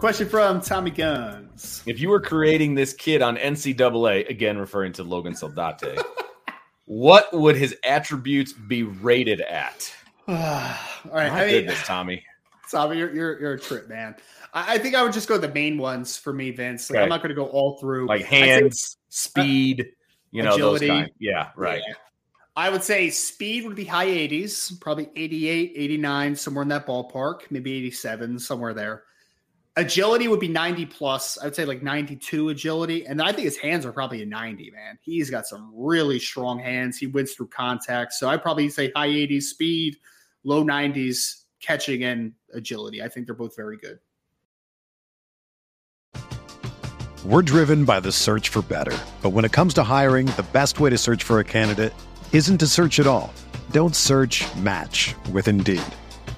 Question from Tommy Guns. If you were creating this kid on NCAA, again referring to Logan Saldate, what would his attributes be rated at? All right, My I mean, goodness, Tommy. Tommy, you're, you're you're a trip man. I, I think I would just go the main ones for me, Vince. Like, Okay. I'm not going to go all through. Like I'd say- hands, uh, speed, you know, agility. those kind. Yeah, right. Yeah. I would say speed would be high 80s, probably 88, 89, somewhere in that ballpark, maybe 87, somewhere there. Agility would be 90 plus. I would say like 92 agility. And I think his hands are probably a 90, man. He's got some really strong hands. He wins through contact. So I'd probably say high 80s speed, low 90s catching and agility. I think they're both very good. We're driven by the search for better. But when it comes to hiring, the best way to search for a candidate isn't to search at all. Don't search match with Indeed.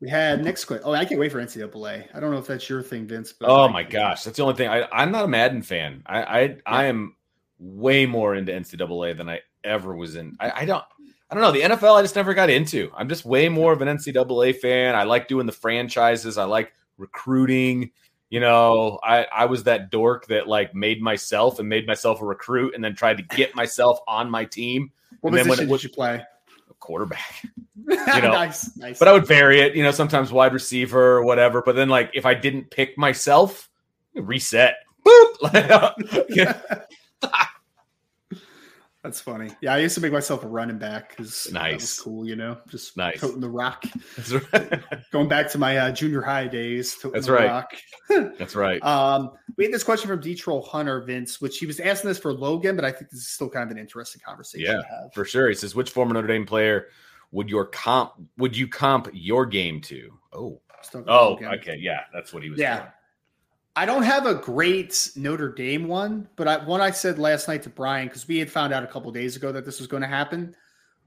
We had next question. Oh, I can't wait for NCAA. I don't know if that's your thing, Vince. But Oh my gosh, that's the only thing. I, I'm not a Madden fan. I I, I am way more into NCAA than I ever was in. I, I don't I don't know the NFL. I just never got into. I'm just way more of an NCAA fan. I like doing the franchises. I like recruiting. You know, I I was that dork that like made myself and made myself a recruit, and then tried to get myself on my team. What and then when position it did you play? Quarterback. you know, nice, nice. but I would vary it, you know, sometimes wide receiver or whatever. But then, like, if I didn't pick myself, reset. Boop. That's funny. Yeah, I used to make myself a running back because that was Nice. cool, you know, just Nice. toting the rock. That's right. Going back to my uh, junior high days, toting That's the right. rock. That's right. Um, we had this question from Detroit Hunter Vince, which he was asking this for Logan, but I think this is still kind of an interesting conversation Yeah, to have. For sure. He says, which former Notre Dame player would your comp would you comp your game to? Oh. Oh, okay. Yeah, that's what he was Yeah. doing. I don't have a great Notre Dame one, but I, one I said last night to Brian because we had found out a couple days ago that this was going to happen.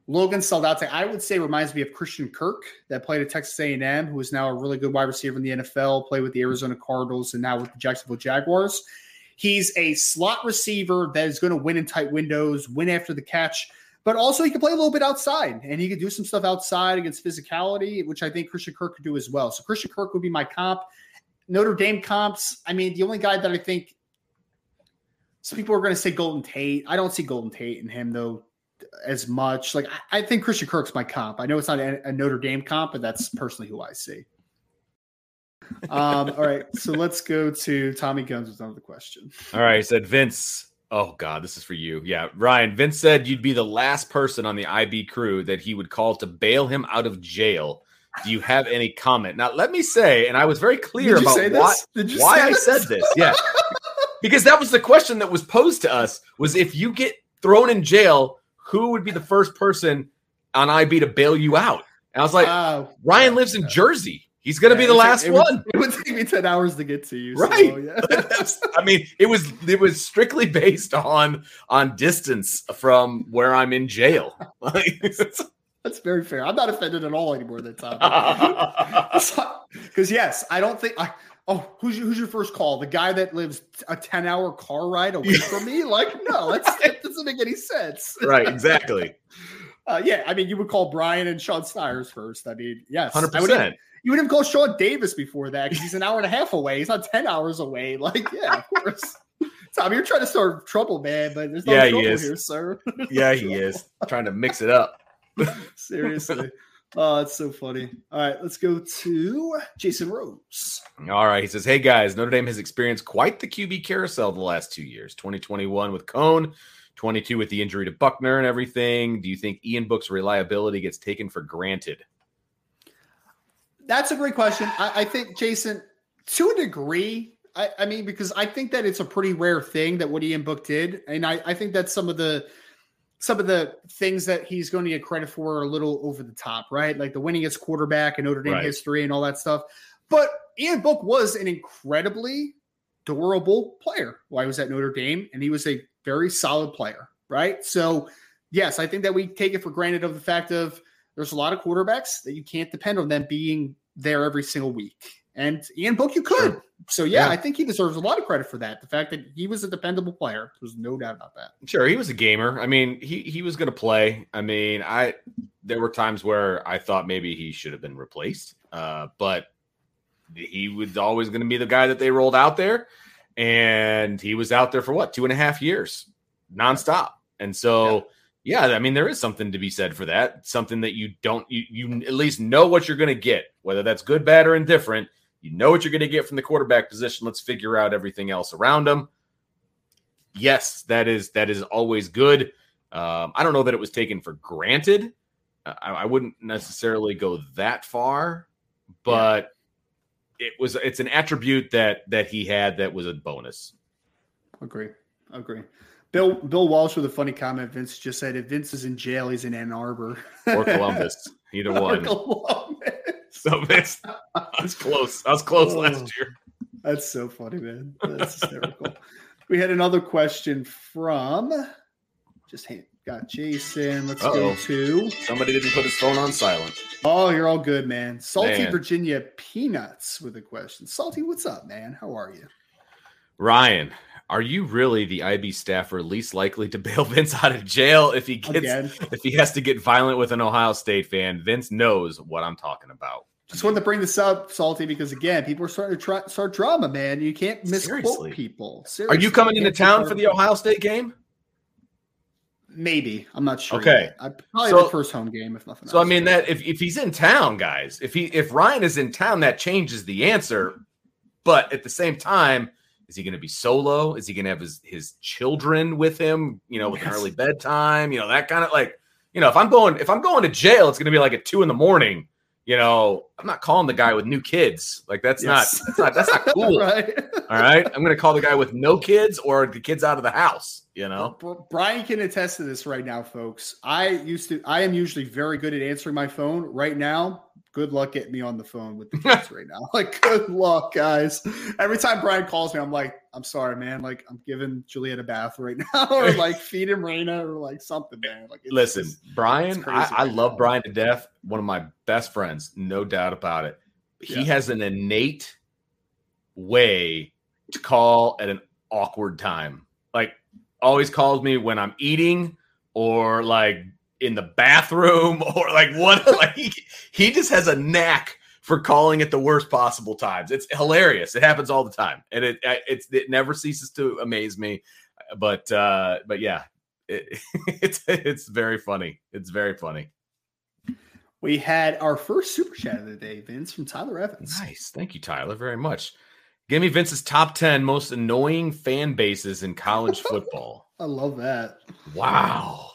Logan Saldate, I would say, reminds me of Christian Kirk that played at Texas A&M, who is now a really good wide receiver in the NFL, played with the Arizona Cardinals, and now with the Jacksonville Jaguars. He's a slot receiver that is going to win in tight windows, win after the catch, but also he can play a little bit outside and he could do some stuff outside against physicality, which I think Christian Kirk could do as well. So Christian Kirk would be my comp. Notre Dame comps. I mean, the only guy that I think some people are going to say Golden Tate. I don't see Golden Tate in him though as much. Like I, I think Christian Kirk's my comp. I know it's not a, a Notre Dame comp, but that's personally who I see. um, all right, so let's go to Tommy Guns with another question. All right, he said Vince. Oh God, this is for you. Yeah, Ryan. Vince said you'd be the last person on the IB crew that he would call to bail him out of jail. Do you have any comment? Now, let me say, and I was very clear about why, why I said this. Yeah, because that was the question that was posed to us: was if you get thrown in jail, who would be the first person on IB to bail you out? And I was like, uh, Ryan lives in Jersey. He's going to yeah, be the last it one. it would take me ten hours to get to you, right? So, yeah. I mean, it was it was strictly based on on distance from where I'm in jail. That's very fair. I'm not offended at all anymore that time. Because yes, I don't think I. Oh, who's your, who's your first call? The guy that lives a 10 hour car ride away from me? Like, no, that doesn't make any sense. right, exactly. Uh, yeah, I mean, you would call Brian and Sean Stiers first. I mean, yes, 100%. You would have called Sean Davis before that because he's an hour and a half away. He's not 10 hours away. Like, yeah, of course. Tom, you're trying to start trouble, man, but there's no yeah, trouble here, sir. yeah, he is. Trying to mix it up. Seriously. Oh, it's so funny. All right, let's go to Jason Rose. All right. He says, Hey guys, Notre Dame has experienced quite the QB carousel the last two years 2021 with Coan, 22 with the injury to Buchner and everything. Do you think Ian Book's reliability gets taken for granted? That's a great question. I, I think, Jason, to a degree, I, I, mean, because I think that it's a pretty rare thing that what Ian Book did. And I, I think that's some of the some of the things that he's going to get credit for are a little over the top, right? Like the winningest quarterback in Notre Dame right. history and all that stuff. But Ian Book was an incredibly durable player while he was at Notre Dame, and he was a very solid player, right? So, yes, I think that we take it for granted of the fact of there's a lot of quarterbacks that you can't depend on them being there every single week. And Ian Book, you could. Sure. So yeah, yeah, I think he deserves a lot of credit for that. The fact that he was a dependable player, there's no doubt about that. Sure, he was a gamer. I mean, he he was going to play. I mean, I there were times where I thought maybe he should have been replaced, uh, but he was always going to be the guy that they rolled out there, and he was out there for what two and a half years, nonstop. And so, yeah, yeah I mean, there is something to be said for that. Something that you don't you you at least know what you're going to get, whether that's good, bad, or indifferent you know what you're going to get from the quarterback position. Let's figure out everything else around him. Yes, that is that is always good. Um, I don't know that it was taken for granted. I, I wouldn't necessarily go that far, but yeah. it was it's an attribute that that he had that was a bonus. Agree. Agree. Bill Bill Walsh with a funny comment. Vince just said if Vince is in jail, he's in Ann Arbor or Columbus. Either one. So Vince, I was close. I was close oh, last year. That's so funny, man. That's hysterical. we had another question from just got Jason. Let's Uh-oh. go to somebody didn't put his phone on silent. Oh, you're all good, man. Salty man. Virginia Peanuts with a question. Salty, what's up, man? How are you? Ryan, are you really the IB staffer least likely to bail Vince out of jail if he gets Again. if he has to get violent with an Ohio State fan? Vince knows what I'm talking about. Just wanted to bring this up, Salty, because again, people are starting to try, start drama, man. You can't misquote Seriously. people. Seriously. Are you coming into town for the Ohio State game? Maybe I'm not sure. Okay, I, probably so, the first home game, if nothing. Else. So else. I mean that if, if he's in town, guys, if he if Ryan is in town, that changes the answer. But at the same time, is he going to be solo? Is he going to have his his children with him? You know, with yes. an early bedtime. You know, that kind of like, you know, if I'm going if I'm going to jail, it's going to be like at two in the morning. You know, I'm not calling the guy with new kids. Like that's yes. not that's not that's not cool. right. All right. I'm going to call the guy with no kids or the kids out of the house. You know, Brian can attest to this right now, folks. I used to. I am usually very good at answering my phone. Right now, good luck getting me on the phone with the kids right now. Like, good luck, guys. Every time Brian calls me, I'm like, I'm sorry, man. Like, I'm giving Juliet a bath right now, or like feed him Raina, or like something, man. Like, listen, Brian, I, I right love now. Brian to death. One of my best friends, no doubt about it. He yeah. has an innate way to call at an awkward time. Like, always calls me when I'm eating or like in the bathroom or like what like he, he just has a knack for calling at the worst possible times. It's hilarious. It happens all the time, and it it's it never ceases to amaze me. But uh, but yeah, it, it's it's very funny. It's very funny. We had our first super chat of the day, Vince from Tyler Evans. Nice, thank you, Tyler, very much. Give me Vince's top ten most annoying fan bases in college football. I love that. Wow.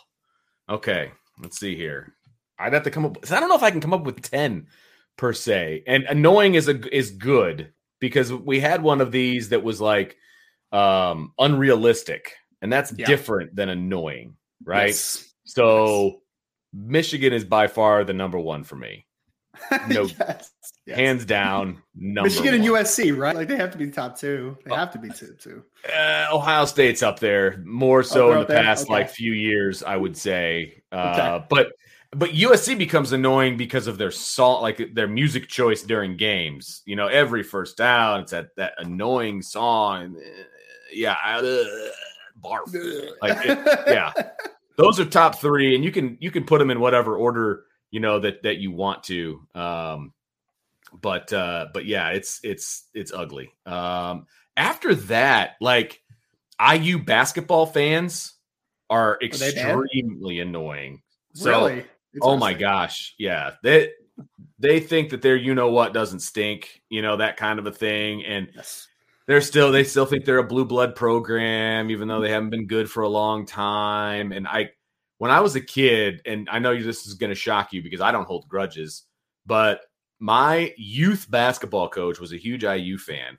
Okay, let's see here. I'd have to come up. I don't know if I can come up with ten per se. And annoying is a is good because we had one of these that was like um unrealistic, and that's yeah. different than annoying, right? Yes. So yes. Michigan is by far the number one for me. No, yes. hands down, number Michigan one. and USC, right? Like they have to be top two. They have to be top two. Uh, Ohio State's up there more so oh, in the past okay. like few years, I would say. Uh, okay. But but USC becomes annoying because of their song, like their music choice during games. You know, every first down, it's that that annoying song. Yeah, uh, barf. Like, it, yeah, those are top three, and you can you can put them in whatever order you know that that you want to. Um, but uh, but yeah, it's it's it's ugly. Um, after that, like IU basketball fans are extremely annoying. So, really? oh my gosh, yeah. They they think that their you know what doesn't stink, you know that kind of a thing, and yes. they're still they still think they're a blue blood program, even though they haven't been good for a long time. And I, when I was a kid, and I know this is going to shock you because I don't hold grudges, but my youth basketball coach was a huge IU fan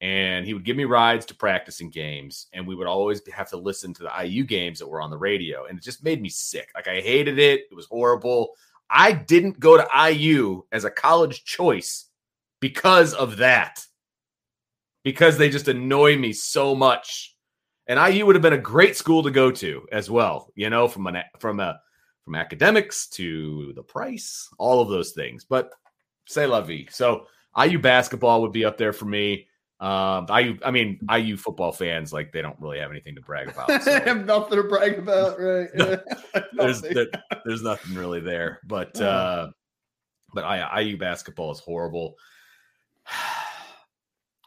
and he would give me rides to practice and games and we would always have to listen to the IU games that were on the radio and it just made me sick. Like I hated it. It was horrible. I didn't go to IU as a college choice because of that because they just annoy me so much and IU would have been a great school to go to as well you know from an from a from academics to the price all of those things but say la vie so IU basketball would be up there for me um, I I mean, IU football fans like they don't really have anything to brag about. So. have nothing to brag about, right? there's there, there's nothing really there, but uh-huh. uh, but I, IU basketball is horrible.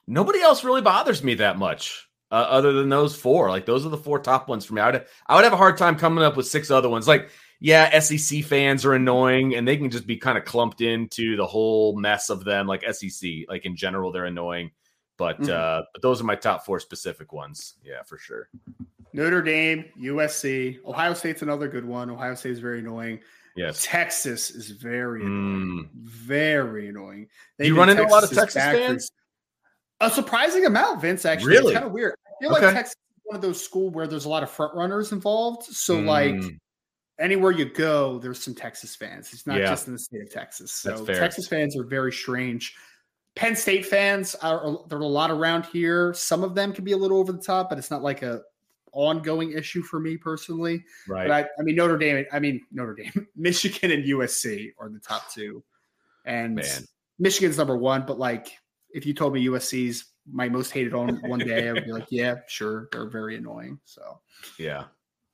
Nobody else really bothers me that much, uh, other than those four. Like those are the four top ones for me. I would I would have a hard time coming up with six other ones. Like yeah, SEC fans are annoying and they can just be kind of clumped into the whole mess of them. Like SEC, like in general, they're annoying. But mm-hmm. uh, but those are my top four specific ones. Yeah, for sure. Notre Dame, USC, Ohio State's another good one. Ohio State is very annoying. Yes. Texas is very annoying. Mm. Very annoying. They you run into Texas a lot of Texas fans? A surprising amount, Vince, actually. Really? It's kind of weird. I feel okay. like Texas is one of those schools where there's a lot of front runners involved. So mm. like anywhere you go, there's some Texas fans. It's not yeah. just in the state of Texas. So Texas fans are very strange. Penn State fans are there are a lot around here. Some of them can be a little over the top, but it's not like a ongoing issue for me personally. Right. But I, I mean Notre Dame. I mean Notre Dame, Michigan, and USC are the top two, and Man. Michigan's number one. But like, if you told me USC's my most hated on one day, I would be like, yeah, sure, they're very annoying. So yeah,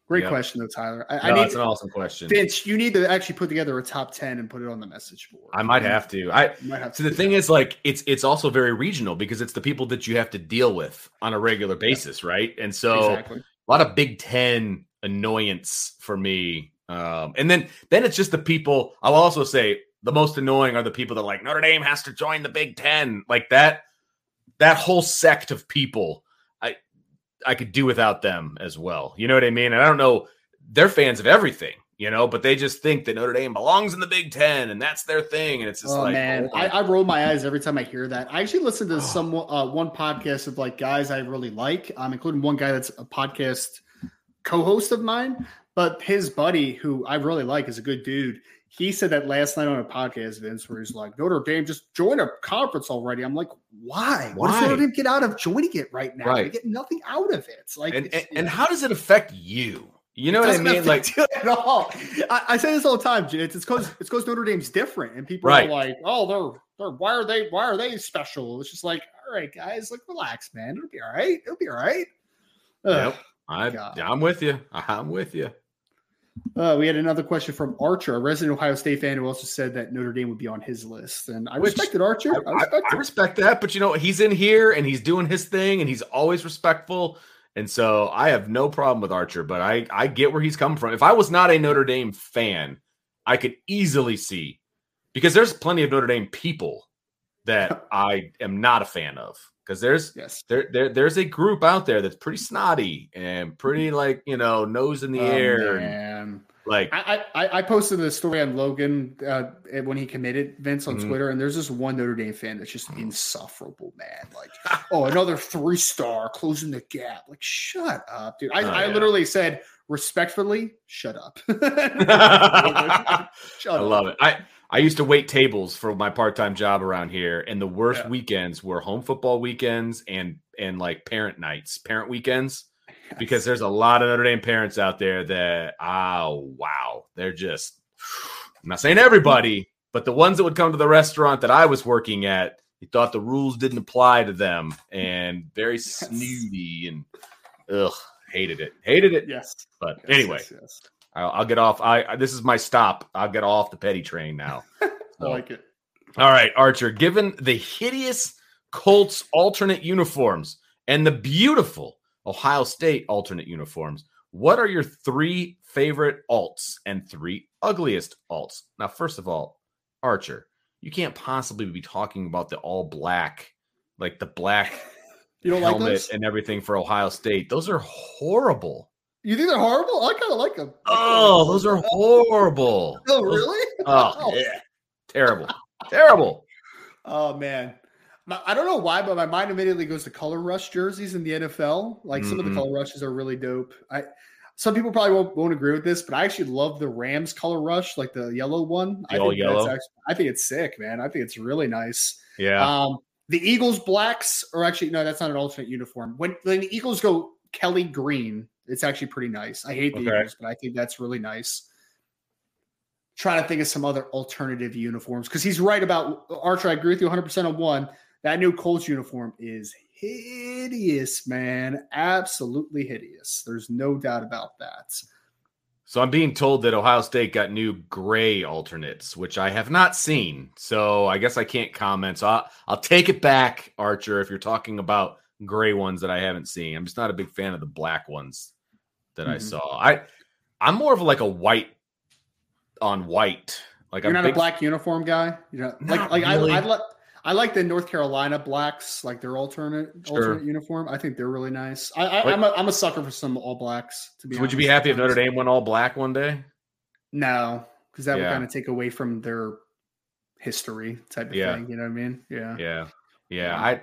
Great yep. question, though, Tyler. I, no, I need that's an awesome question, Vince. You need to actually put together a top ten and put it on the message board. I might have to. I might have so the thing that. is, like, it's it's also very regional because it's the people that you have to deal with on a regular basis, yeah. right? And so exactly. a lot of Big Ten annoyance for me. Um, and then then it's just the people. I'll also say the most annoying are the people that like Notre Dame has to join the Big Ten, like that. That whole sect of people I I could do without them as well. You know what I mean? And I don't know, they're fans of everything, you know, but they just think that Notre Dame belongs in the Big Ten and that's their thing. And it's just oh, like, man, oh, I, I, roll my eyes every time I hear that. I actually listen to some uh, one podcast of like guys I really like, um, including one guy that's a podcast co-host of mine, but his buddy who I really like is a good dude he said that last night on a podcast, Vince, where he's like, Notre Dame just join a conference already. I'm like, why? why? What does Notre Dame get out of joining it right now? Right. They get nothing out of it. Like, and, and, and, how does it affect you? You know what I mean? Like at all. I, I, say this all the time, It's because it's because Notre Dame's different, and people right. are like, "Oh, they're they're why are they why are they special?" It's just like, all right, guys, like relax, man. It'll be all right. It'll be all right. Ugh, yep. I, I'm with you. I'm with you. Uh, we had another question from Archer, a resident Ohio State fan, who also said that Notre Dame would be on his list, and I Which- respected Archer. I, I, respect I it. respect that, but you know he's in here and he's doing his thing and he's always respectful, and so I have no problem with Archer. But I I get where he's coming from. If I was not a Notre Dame fan, I could easily see because there's plenty of Notre Dame people that I am not a fan of because there's Yes. there, there there's a group out there that's pretty snotty and pretty like you know nose in the Oh, air and man. like I, I I posted a story on Logan uh, when he committed Vince on Mhm. Twitter, and there's this one Notre Dame fan that's just insufferable, man. Like, oh, another three star closing the gap. Like, shut up, dude. I, Oh, I yeah. literally said respectfully, shut up. I shut up. love it. I I used to wait tables for my part-time job around here, and the worst Yeah. weekends were home football weekends and and like parent nights, parent weekends, because there's a lot of Notre Dame parents out there that oh wow, they're just I'm not saying everybody, but the ones that would come to the restaurant that I was working at, he thought the rules didn't apply to them and very snooty and ugh, hated it. Hated it. Yes. But yes, anyway, yes, yes. I'll, I'll get off. I, I this is my stop. I'll get off the petty train now. I So- like it. all right, Archer. Given the hideous Colts alternate uniforms and the beautiful Ohio State alternate uniforms, what are your three favorite alts and three ugliest alts? Now, first of all, Archer, you can't possibly be talking about the all black, like the black You don't like helmet those? and everything for Ohio State. Those are horrible. You think they're horrible? I kind of like them. Oh, those are horrible. Oh, Those- really? Oh, yeah. terrible, terrible. Oh man, I don't know why, but my mind immediately goes to color rush jerseys in the NFL. Like some of Mhm. the color rushes are really dope. I some people probably won't, won't agree with this, but I actually love the Rams color rush, like the yellow one. I The all think that's yellow? actually, I think it's sick, man. I think it's really nice. Yeah, Um, the Eagles blacks are actually no, that's not an alternate uniform. When when the Eagles go Kelly green, it's actually pretty nice. I hate the Okay. Eagles, but I think that's really nice. Trying to think of some other alternative uniforms because he's right about Archer. I agree with you 100 percent on one. That new Colts uniform is hideous, man. Absolutely hideous. There's no doubt about that. So I'm being told that Ohio State got new gray alternates, which I have not seen. So I guess I can't comment. So I'll, I'll take it back, Archer, if you're talking about gray ones that I haven't seen. I'm just not a big fan of the black ones that I Mhm. saw. I I'm more of like a white on white. Like You're I'm not big, a black uniform guy. You know, like like really. I I like I like the North Carolina blacks, like their alternate Sure. alternate uniform. I think they're really nice. I, I, I'm a I'm a sucker for some all blacks. To be So would you be happy if Notre Dame went all black one day? No, because that would kind of take away from their history type of Yeah. thing. You know what I mean? Yeah. Yeah. Yeah. Yeah. I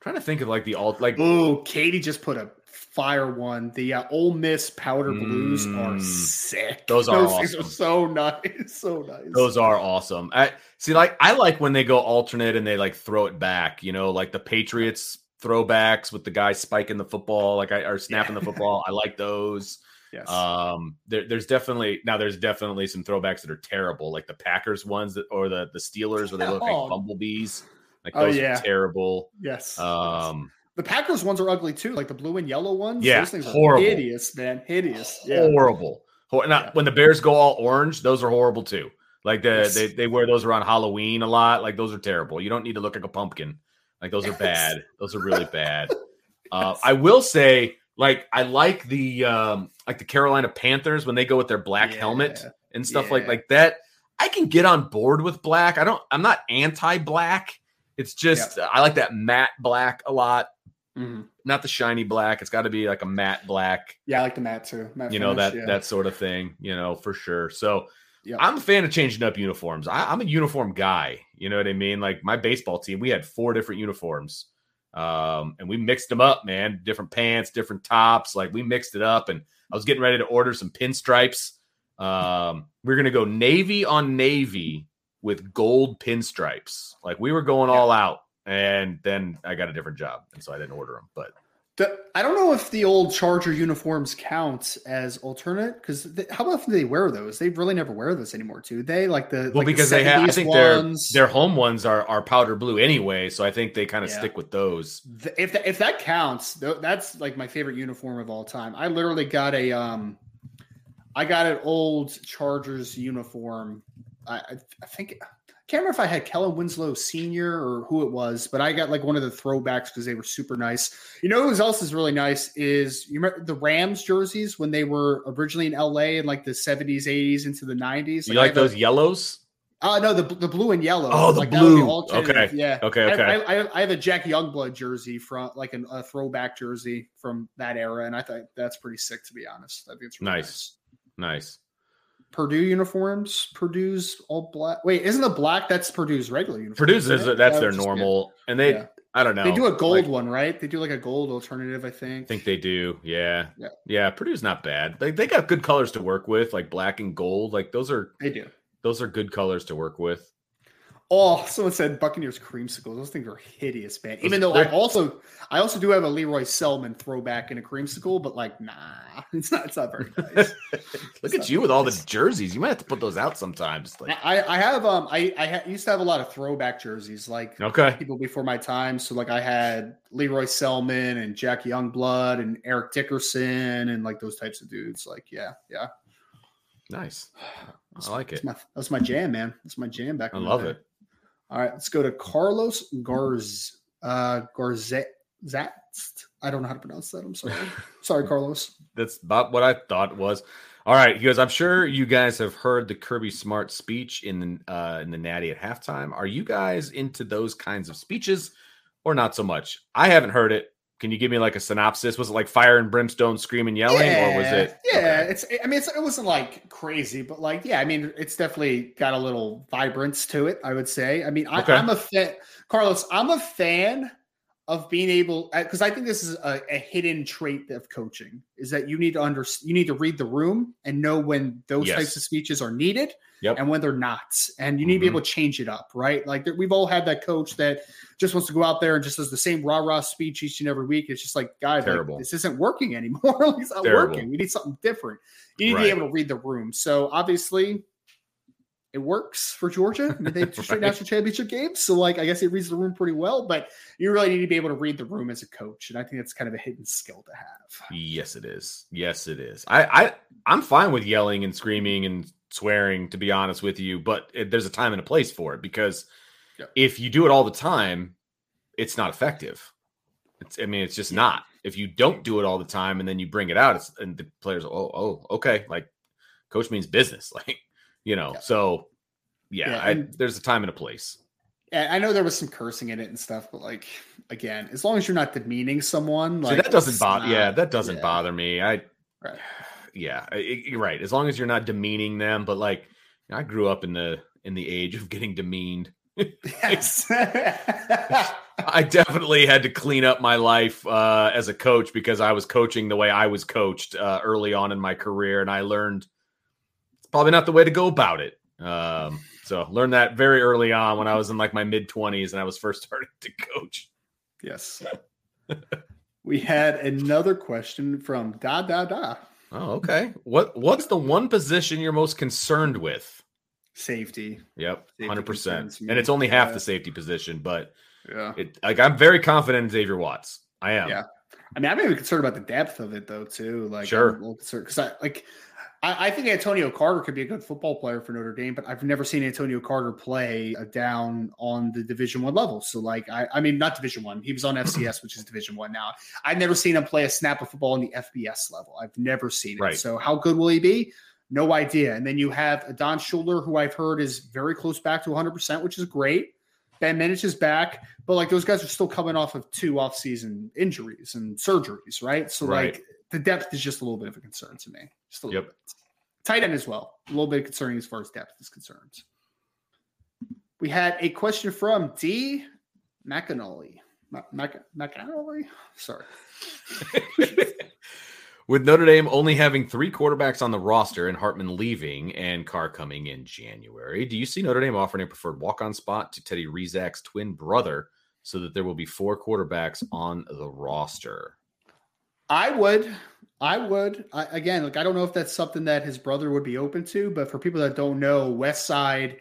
trying to think of like the alt like Oh, Katie just put a fire one. The uh, Ole Miss powder blues are Mm. sick. Those are things are so nice. So nice. Those are awesome. I see like I like when they go alternate and they like throw it back, you know, like the Patriots throwbacks with the guy spiking the football, like I are snapping the football. I like those. yes. Um there, there's definitely now there's definitely some throwbacks that are terrible, like the Packers ones that or the the Steelers where they look Oh. like bumblebees. Like Oh, those yeah. are terrible. yes. Um The Packers ones are ugly too, like the blue and yellow ones. Yeah, those things are horrible. hideous, man. Hideous. Yeah. horrible. Hor- now, Yeah. When the Bears go all orange, those are horrible too. Like the Yes. they, they wear those around Halloween a lot. Like those are terrible. You don't need to look like a pumpkin. Like those are Yes. bad. Those are really bad. Uh, I will say, like I like the um, like the Carolina Panthers when they go with their black helmet and stuff like Yeah. like that. I can get on board with black. I don't. I'm not anti-black. It's just I like that matte black a lot. Mhm. Not the shiny black. It's got to be like a matte black. Yeah, I like the matte too. Matte you know that yeah. that sort of thing you know for sure. So Yeah. i'm a fan of changing up uniforms. I, i'm a uniform guy. You know what i mean? Like my baseball team we had four different uniforms um and we mixed them up man. Different pants different tops. Like we mixed it up and i was getting ready to order some pinstripes. Um we are gonna go navy on navy with gold pinstripes. Like we were going all out and then i got a different job and so i didn't order them but The- I don't know if the old Charger uniforms count as alternate because how often do they wear those? They really never wear those anymore, do they? Like the Well, like the because they have, I think their ones. their home ones are are powder blue anyway, so I think they kind of Yeah. stick with those. Th- if that, if that counts, th- that's like my favorite uniform of all time. I literally got a um I got an old Chargers uniform. I, I, I think I can't remember if I had Kellen Winslow Senior or who it was, but I got like one of the throwbacks because they were super nice. You know who else is really nice is you remember the Rams jerseys when they were originally in LA in like the seventies, eighties, into the nineties. you like those a, yellows? Oh uh, no, the the blue and yellow. Oh, the like, blue. Okay. Yeah. Okay. Okay. I, I, I, have a Jack Youngblood jersey from like an, a throwback jersey from that era, and I think that's pretty sick to be honest. I think it's really nice. nice. Nice. Purdue uniforms. Purdue's all black. Wait, isn't the black that's Purdue's regular uniform? Purdue's is that's that their normal, and they. Yeah. I don't know. They do a gold like, one, right? They do like a gold alternative, I think. I think they do. Yeah. Yeah. Yeah. Purdue's not bad. They, they got good colors to work with, like black and gold. Like those are they do. Those are good colors to work with. Oh, someone said Buccaneers creamsicles. Those things are hideous, man. Even though I also I also do have a Lee Roy Selmon throwback in a creamsicle, but like, nah, it's not. It's not very nice. Look at you with all the jerseys. You might have to put those out sometimes. Like, I I have um I I ha- used to have a lot of throwback jerseys, like okay people before my time. So like I had Lee Roy Selmon and Jack Youngblood and Eric Dickerson and like those types of dudes. Like yeah, yeah. Nice. I like it. That's my, that's my jam, man. That's my jam back. I love it. All right, let's go to Carlos Garz uh Garzet. I don't know how to pronounce that. I'm sorry. sorry, Carlos. That's about what I thought was. All right, he goes. I'm sure you guys have heard the Kirby Smart speech in the uh, in the Natty at halftime. Are you guys into those kinds of speeches, or not so much? I haven't heard it. Can you give me like a synopsis? Was it like fire and brimstone, screaming, yelling, yeah, or was it? Yeah, okay. it's. I mean, it's, it wasn't like crazy, but like, yeah, I mean, it's definitely got a little vibrance to it. I would say. I mean, I, am a fan, Carlos. I'm a fan of being able uh, because I think this is a, a, hidden trait of coaching is that you need to under you need to read the room and know when those yes. types of speeches are needed yep. and when they're not, and you need mm-hmm. to be mm-hmm. able to change it up, right? Like we've all had that coach that just wants to go out there and just does the same rah rah speech each and every week. It's just like, guys, like, this isn't working anymore. it's not Terrible. working. We need something different. You need right. to be able to read the room. So obviously, it works for Georgia. I mean, they straight right. national championship games. So, like, I guess it reads the room pretty well, but you really need to be able to read the room as a coach. And I think that's kind of a hidden skill to have. Yes, it is. Yes, it is. I, I I'm fine with yelling and screaming and swearing, to be honest with you, but it, there's a time and a place for it because yeah. if you do it all the time, it's not effective. It's, I mean, it's just yeah. not. If you don't do it all the time and then you bring it out, it's and the players, oh, oh, okay, like coach means business, like you know. Yeah. So yeah, yeah I, there's a time and a place. Yeah, I know there was some cursing in it and stuff, but like again, as long as you're not demeaning someone, like that doesn't bother. Yeah, that doesn't yeah. bother me. I, right. yeah, you're right. As long as you're not demeaning them, but like I grew up in the in the age of getting demeaned. yes. I definitely had to clean up my life uh, as a coach because I was coaching the way I was coached uh, early on in my career, and I learned probably not the way to go about it. Um, so learned that very early on when I was in like my mid twenties and I was first starting to coach. Yes. we had another question from Da Da Da. Oh, okay. What what's the one position you're most concerned with? Safety. Yep, hundred percent. And it's only half yeah. the safety position, but yeah, it, like I'm very confident in Xavier Watts. I am. Yeah. I mean, I'm even concerned about the depth of it though, too. Like, sure, because I like I, I, think Antonio Carter could be a good football player for Notre Dame, but I've never seen Antonio Carter play down on the Division One level. So, like, I, I mean, not Division One. He was on FCS, which is Division One now. I've never seen him play a snap of football on the FBS level. I've never seen it. Right. So, how good will he be? No idea. And then you have Don Shuler, who I've heard is very close back to 100%, which is great. Ben Minich is back, but like those guys are still coming off of two off-season injuries and surgeries, right? So right. like the depth is just a little bit of a concern to me. Just a little yep. bit. Tight end as well. A little bit concerning as far as depth is concerned. We had a question from D. McAnally. Mac- McAnally? Sorry. With Notre Dame only having three quarterbacks on the roster and Hartman leaving and Carr coming in January, do you see Notre Dame offering a preferred walk on spot to Teddy Rezac's twin brother so that there will be four quarterbacks on the roster? I would. I would. I, again, like I don't know if that's something that his brother would be open to, but for people that don't know, West Side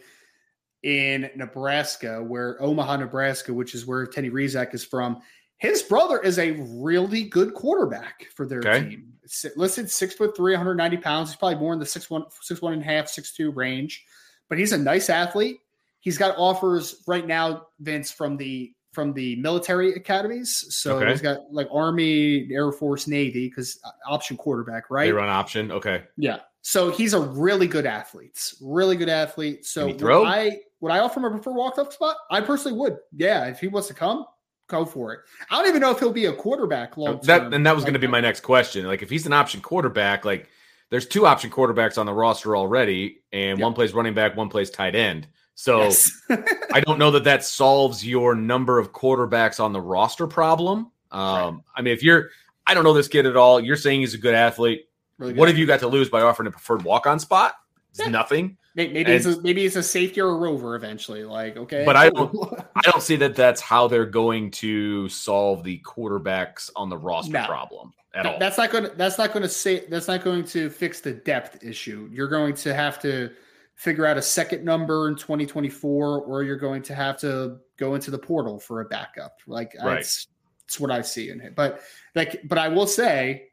in Nebraska, where Omaha, Nebraska, which is where Teddy Rezac is from, His brother is a really good quarterback for their Okay. team. Listed six foot three, 190 pounds. He's probably more in the six one, six one and a half, six two range. But he's a nice athlete. He's got offers right now, Vince, from the from the military academies. So Okay. he's got like Army, Air Force, Navy, because uh, option quarterback, right? They run option. Okay. Yeah. So he's a really good athlete. Really good athlete. So would? I would I offer him a preferred walk up spot? I personally would. Yeah, if he wants to come, go for it. I don't even know if he'll be a quarterback long That term. and that was going to be my next question. Like, if he's an option quarterback, like there's two option quarterbacks on the roster already, and Yeah. one plays running back, one plays tight end. So yes. I don't know that that solves your number of quarterbacks on the roster problem. Um, I mean, if you're, I don't know this kid at all. You're saying he's a good athlete. Really What have you got to lose by offering a preferred walk on spot? It's Yeah. nothing. May- Maybe it's a, maybe it's a safety or a rover eventually. Like okay, But I cool. I don't see that that's how they're going to solve the quarterbacks on the roster No. problem at all. That's not going. to That's not going to say. That's not going to fix the depth issue. You're going to have to figure out a second number in 2024, or you're going to have to go into the portal for a backup. Like Right. that's that's what I see in it. But like, but I will say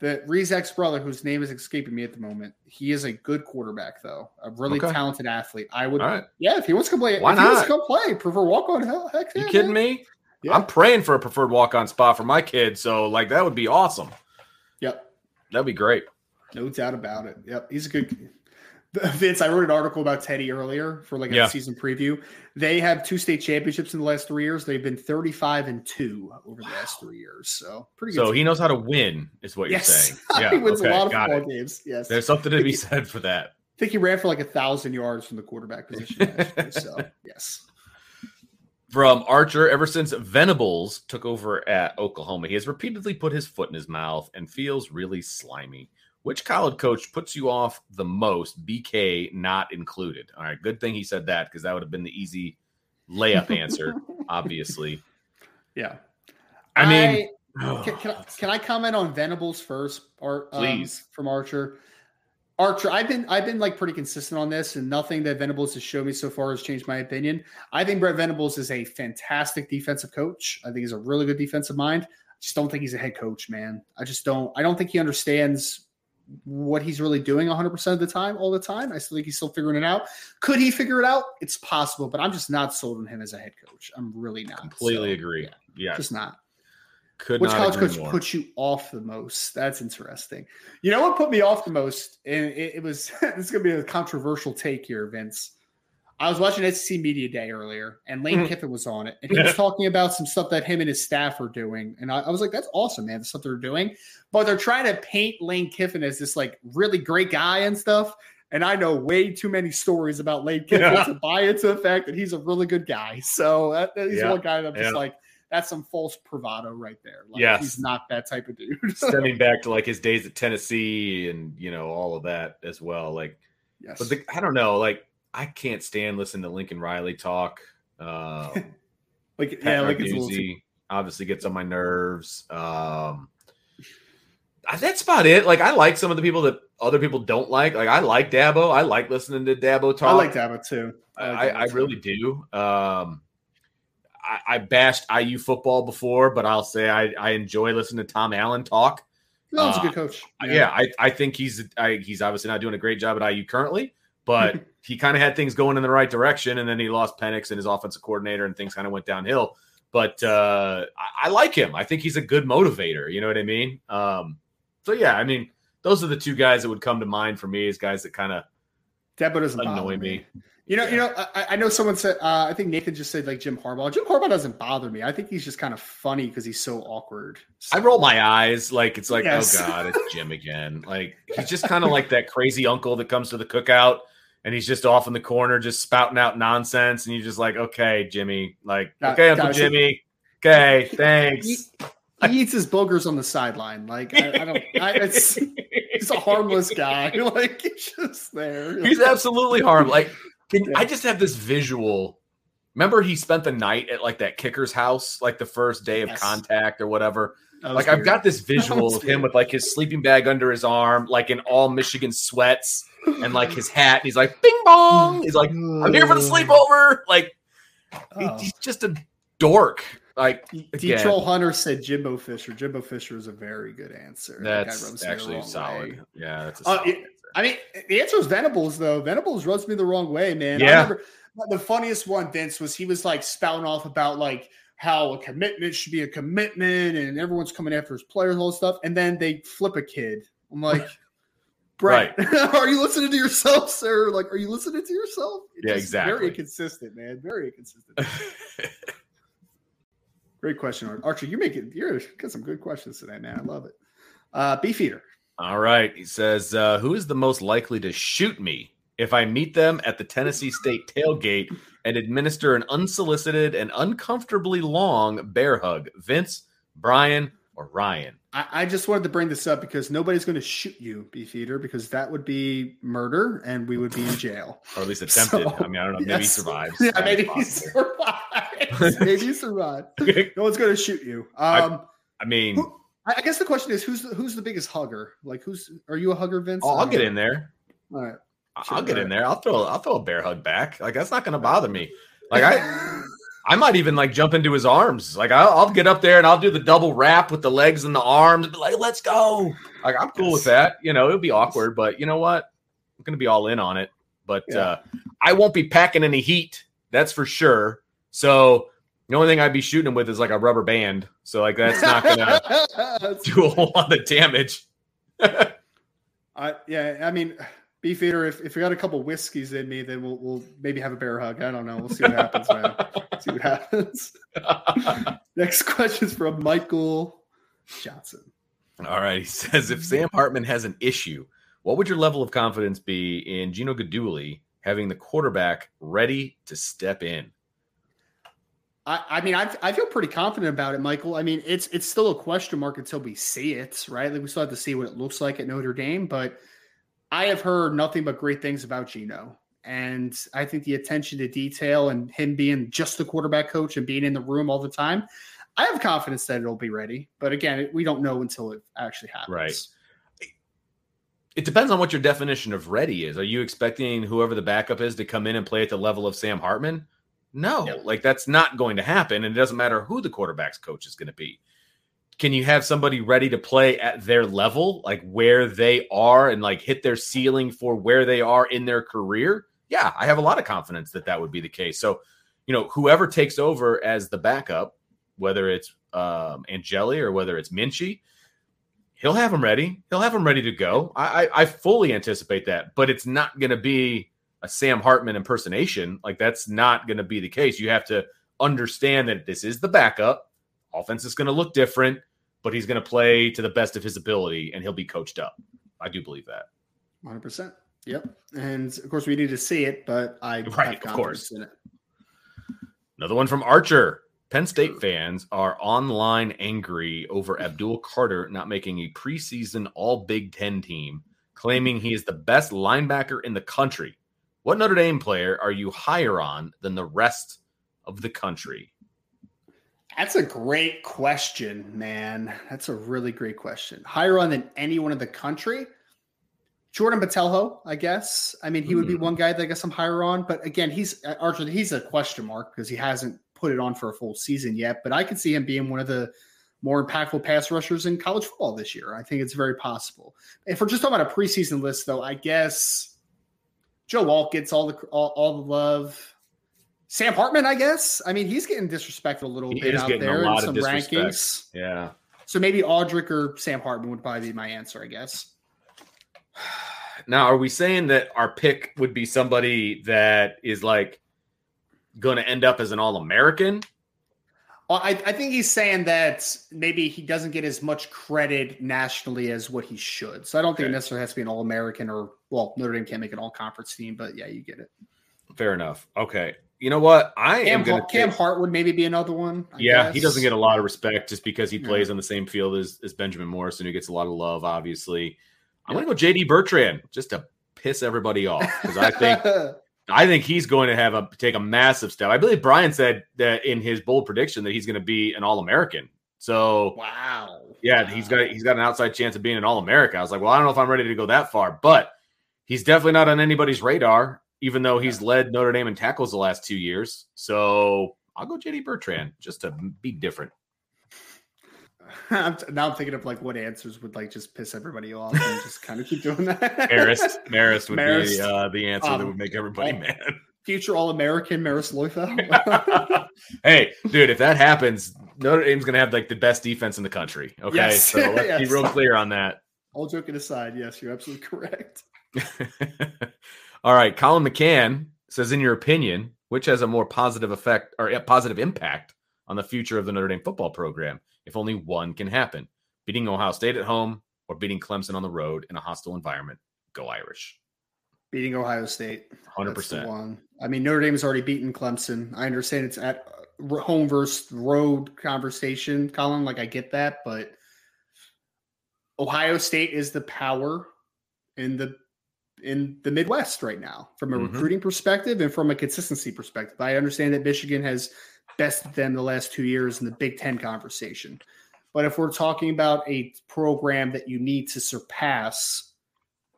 that Rezac's brother, whose name is escaping me at the moment, he is a good quarterback, though a really Okay. talented athlete. I would, right. yeah, if he wants to play, Why if he wants not? to come play, prefer walk on. Hell, heck, You yeah, kidding man. me? Yeah. I'm praying for a preferred walk on spot for my kid. So like that would be awesome. Yep. That'd be great. No doubt about it. Yep, he's a good. Vince, I wrote an article about Teddy earlier for like a Yeah. season preview. They have two state championships in the last three years. They've been thirty-five and two over the last three years. So pretty good. So team. he knows how to win, is what you're saying. Yeah, he wins okay, a lot of got football it. games. Yes, There's something to be said for that. I think he ran for like a thousand yards from the quarterback position last year. So yes, From Archer, ever since Venables took over at Oklahoma, he has repeatedly put his foot in his mouth and feels really slimy. Which college coach puts you off the most? BK not included. All right, good thing he said that because that would have been the easy layup answer, obviously. yeah. I mean, can, can, I, can I comment on Venables first, or um, Please. from Archer? Archer, I've been I've been like pretty consistent on this, and nothing that Venables has shown me so far has changed my opinion. I think Brent Venables is a fantastic defensive coach. I think he's a really good defensive mind. I just don't think he's a head coach, man. I just don't. I don't think he understands what he's really doing 100% of the time, all the time. I still think he's still figuring it out. Could he figure it out? It's possible, but I'm just not sold on him as a head coach. I'm really not. completely So, agree. yeah, Yeah, Just not. could Which not college coach more. puts you off the most? That's interesting. You know what put me off the most? And it, it was this is gonna be a controversial take here, Vince. I was watching SEC Media Day earlier, and Lane Mhm. Kiffin was on it, and he was talking about some stuff that him and his staff are doing, and I, I was like, "That's awesome, man! The stuff they're doing." But they're trying to paint Lane Kiffin as this like really great guy and stuff. And I know way too many stories about Lane Kiffin Yeah. to buy into the fact that he's a really good guy. So that, that- he's Yeah. one guy that I'm just like, that's some false bravado right there. Like, Yes. he's not that type of dude. Stemming back to like his days at Tennessee and you know all of that as well. Like, yes. but the, I don't know. Like, I can't stand listening to Lincoln Riley talk. Um, like, Pat yeah, like it's a little too, obviously gets on my nerves. Um, I- that's about it. Like, I like some of the people that other people don't like. Like, I like Dabo. I like listening to Dabo talk. I like Dabo too. I, like I, Dabo too. really do. Um, I, I bashed IU football before, but I'll say I, I enjoy listening to Tom Allen talk. No, he's a uh, good coach. Yeah, I, I think he's I, he's obviously not doing a great job at IU currently, but he kind of had things going in the right direction, and then he lost Penix and his offensive coordinator, and things kind of went downhill. But uh, I, I like him. I think he's a good motivator. You know what I mean? Um, so yeah, I mean, those are the two guys that would come to mind for me as guys that kind of Dabo doesn't annoy me. You know, you know. I, I know someone said. Uh, I think Nathan just said like Jim Harbaugh. Jim Harbaugh doesn't bother me. I think he's just kind of funny because he's so awkward. I roll my eyes like it's like, Yes. oh god, it's Jim again. Like he's just kind of like that crazy uncle that comes to the cookout and he's just off in the corner just spouting out nonsense, and you're just like, okay, Jimmy, like, Got- okay, Uncle got it. Jimmy, okay, thanks. he eats his boogers on the sideline. Like I, I don't. I, it's, he's a harmless guy. Like he's just there. he's absolutely harmless. Like, can, Yeah. I just have this visual. Remember, he spent the night at like that kicker's house, like the first day of Yes. contact or whatever. That was Like I've got this visual of him with like his sleeping bag under his arm, like in all Michigan sweats, and like his hat. And he's like, "Bing bong!" He's like, "I'm here for the sleepover." Like Oh. he's just a dork. Like D Troll Hunter said Jimbo Fisher. Jimbo Fisher is a very good answer. That's that actually solid. Way. Yeah, that's uh, it, I mean, the answer is Venables though. Venables rubs me the wrong way, man. Yeah. Remember, the funniest one, Vince, was he was like spouting off about like how a commitment should be a commitment and everyone's coming after his players, all this stuff, and then they flip a kid. I'm like. Brett, right. are you listening to yourself, sir? Like, are you listening to yourself? yeah, exactly. Very inconsistent, man. Very inconsistent. Great question, Archer. You make it. You're got some good questions today, man. I love it. Uh, Beefeater. All right. He says, uh, "Who is the most likely to shoot me if I meet them at the Tennessee State tailgate and administer an unsolicited and uncomfortably long bear hug? Vince, Brian, or Ryan?" I, I just wanted to bring this up because nobody's going to shoot you, Beefeater, because that would be murder and we would be in jail. or at least attempted. So, I mean, I don't know. Maybe yes. he survives. Yeah, maybe he survives. maybe he survives. No one's going to shoot you. Um, I, I mean, who, I guess the question is who's the, who's the biggest hugger? Like, who's are you a hugger, Vince? Oh, I'll get in there. All right. I'll get in there. I'll throw I'll throw a bear hug back. Like that's not going to bother me. Like I I might even like jump into his arms. Like I'll, I'll, get up there and I'll do the double wrap with the legs and the arms. And be like, let's go. Like I'm cool yes. with that. You know, it'll be awkward, but you know what? I'm gonna be all in on it. But yeah. uh, I won't be packing any heat. That's for sure. So the only thing I'd be shooting him with is like a rubber band. So like that's not gonna do a whole lot of damage. I yeah, I mean Beefeater, if, if you got a couple whiskeys in me, then we'll we'll maybe have a bear hug. I don't know. We'll see what happens, man. see what happens. Next question is from Michael Johnson. All right. He says if Sam Hartman has an issue, what would your level of confidence be in Gino Guidugli having the quarterback ready to step in? I, I mean, I, I feel pretty confident about it, Michael. I mean, it's it's still a question mark until we see it, right? Like we still have to see what it looks like at Notre Dame, but I have heard nothing but great things about Gino. And I think the attention to detail and him being just the quarterback coach and being in the room all the time, I have confidence that it'll be ready. But again, we don't know until it actually happens. Right. It depends on what your definition of ready is. Are you expecting whoever the backup is to come in and play at the level of Sam Hartman? No, no. like that's not going to happen. And it doesn't matter who the quarterback's coach is going to be can you have somebody ready to play at their level, like where they are and like hit their ceiling for where they are in their career? Yeah, I have a lot of confidence that that would be the case. So, you know, whoever takes over as the backup, whether it's um, Angeli or whether it's Minchey, he'll have them ready. He'll have them ready to go. I, I, I fully anticipate that, but it's not going to be a Sam Hartman impersonation. Like that's not going to be the case. You have to understand that this is the backup. Offense is going to look different but he's going to play to the best of his ability and he'll be coached up. I do believe that. 100%. Yep. And of course, we need to see it, but I right, of course. in it. Another one from Archer. Penn State fans are online angry over Abdul Carter not making a preseason all Big Ten team, claiming he is the best linebacker in the country. What Notre Dame player are you higher on than the rest of the country? That's a great question, man. That's a really great question. Higher on than anyone in the country. Jordan Botelho, I guess. I mean, he would be hmm. one guy that I guess I'm higher on. But again, he's uh, Archer. He's a question mark because he hasn't put it on for a full season yet. But I could see him being one of the more impactful pass rushers in college football this year. I think it's very possible. If we're just talking about a preseason list, though, I guess Joe Alt gets all the all, all the love. Sam Hartman, I guess. I mean, he's getting disrespected a little he bit out there in some rankings. Yeah. So maybe Audric or Sam Hartman would probably be my answer, I guess. Now, are we saying that our pick would be somebody that is like going to end up as an All American? Well, I, I, think he's saying that maybe he doesn't get as much credit nationally as what he should. So I don't okay. think it necessarily has to be an All American or, well, Notre Dame can't make an All Conference team, but yeah, you get it. Fair enough. Okay. You know what? I Cam, am going to Cam Hart would maybe be another one. I yeah, guess. he doesn't get a lot of respect just because he plays yeah. on the same field as, as Benjamin Morrison, who gets a lot of love. Obviously, I'm going to go JD Bertrand just to piss everybody off because I think I think he's going to have a take a massive step. I believe Brian said that in his bold prediction that he's going to be an All American. So wow, yeah, wow. he's got he's got an outside chance of being an All American. I was like, well, I don't know if I'm ready to go that far, but he's definitely not on anybody's radar even though he's led Notre Dame in tackles the last two years. So I'll go JD Bertrand just to be different. I'm t- now I'm thinking of like what answers would like just piss everybody off and just kind of keep doing that. Marist, Marist would Marist. be uh, the answer that Um, would make everybody mad. Future All American Maris Liufau. hey, dude, if that happens, Notre Dame's gonna have like the best defense in the country. Okay, Yes. so let's be real clear on that. All joking aside, yes, you're absolutely correct. All right, Colin McCann says, in your opinion, which has a more positive effect or a positive impact on the future of the Notre Dame football program? If only one can happen, beating Ohio State at home or beating Clemson on the road in a hostile environment. Go Irish, Beating Ohio State. hundred percent. one. I mean, Notre Dame has already beaten Clemson. I understand it's at uh, home versus road conversation, Colin. Like I get that, but Ohio State is the power in the in the Midwest right now, from a Mhm. recruiting perspective and from a consistency perspective. I understand that Michigan has bested them the last two years in the Big Ten conversation. But if we're talking about a program that you need to surpass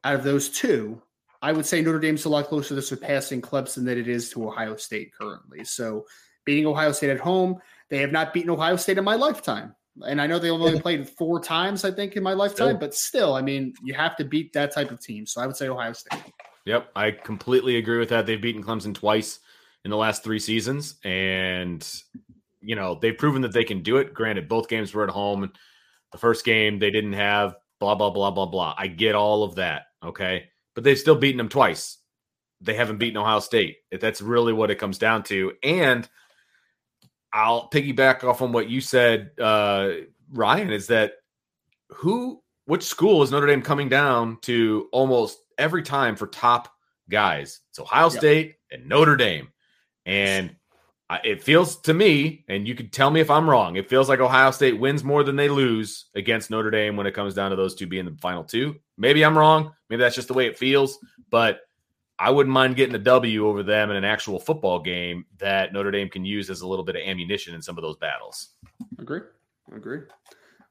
out of those two, I would say Notre Dame's a lot closer to surpassing Clemson than it is to Ohio State currently. So beating Ohio State at home, they have not beaten Ohio State in my lifetime. And I know they only played four times, I think, in my lifetime, Still. but still, I mean, you have to beat that type of team. So I would say Ohio State. Yep, I completely agree with that. They've beaten Clemson twice in the last three seasons, and you know they've proven that they can do it. Granted, both games were at home. The first game they didn't have blah blah blah blah blah. I get all of that, okay, but they've still beaten them twice. They haven't beaten Ohio State. If That's really what it comes down to. And I'll piggyback off on what you said, uh, Ryan. Is that who? Which school is Notre Dame coming down to almost every time for top guys? It's Ohio Yep. State and Notre Dame, and I, it feels to me, and you can tell me if I'm wrong. It feels like Ohio State wins more than they lose against Notre Dame when it comes down to those two being the final two. Maybe I'm wrong. Maybe that's just the way it feels, but I wouldn't mind getting a W over them in an actual football game that Notre Dame can use as a little bit of ammunition in some of those battles. Agree. Agree.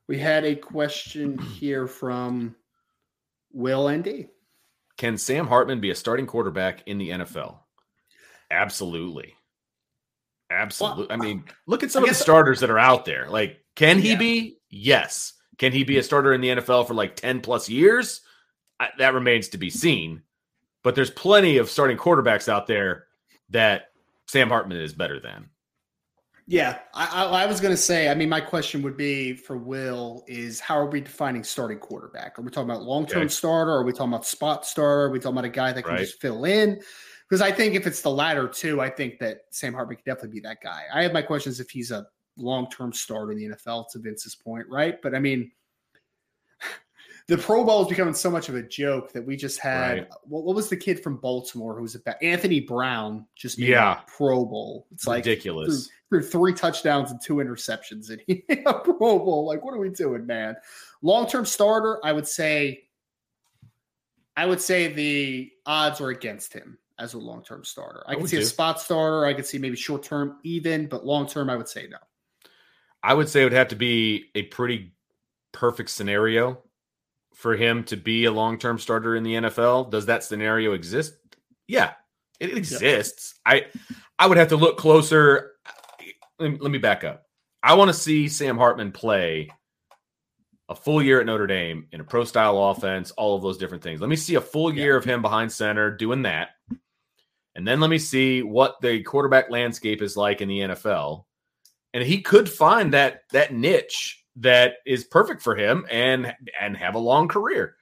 We had a question here from Will ND. Can Sam Hartman be a starting quarterback in the NFL? Absolutely. Absolutely. I mean, look at some of the starters that are out there. Like, can he Yeah. be? Yes. Can he be a starter in the NFL for like 10 plus years? I, that remains to be seen. But there's plenty of starting quarterbacks out there that Sam Hartman is better than. Yeah, I, I, I was going to say. I mean, my question would be for Will: Is how are we defining starting quarterback? Are we talking about long-term Okay. starter? Are we talking about spot starter? Are we talking about a guy that can Right. just fill in? Because I think if it's the latter too, I think that Sam Hartman could definitely be that guy. I have my questions if he's a long-term starter in the NFL. To Vince's point, right? But I mean, the Pro Bowl is becoming so much of a joke that we just had. Right. What, what was the kid from Baltimore who was about Anthony Brown? Just made Yeah. Pro Bowl. It's like Ridiculous. threw three touchdowns and two interceptions in a Pro Bowl. Like, what are we doing, man? Long term starter, I would say. I would say the odds are against him as a long term starter. I, I can see a spot starter. I could see maybe short term even, but long term, I would say no. I would say it would have to be a pretty perfect scenario for him to be a long term starter in the NFL. Does that scenario exist? Yeah, it exists. I I would have to look closer. Let me, let me back up. I want to see Sam Hartman play a full year at Notre Dame in a pro style offense, all of those different things. Let me see a full year of him behind center doing that. And then let me see what the quarterback landscape is like in the NFL and he could find that that niche that is perfect for him and and have a long career.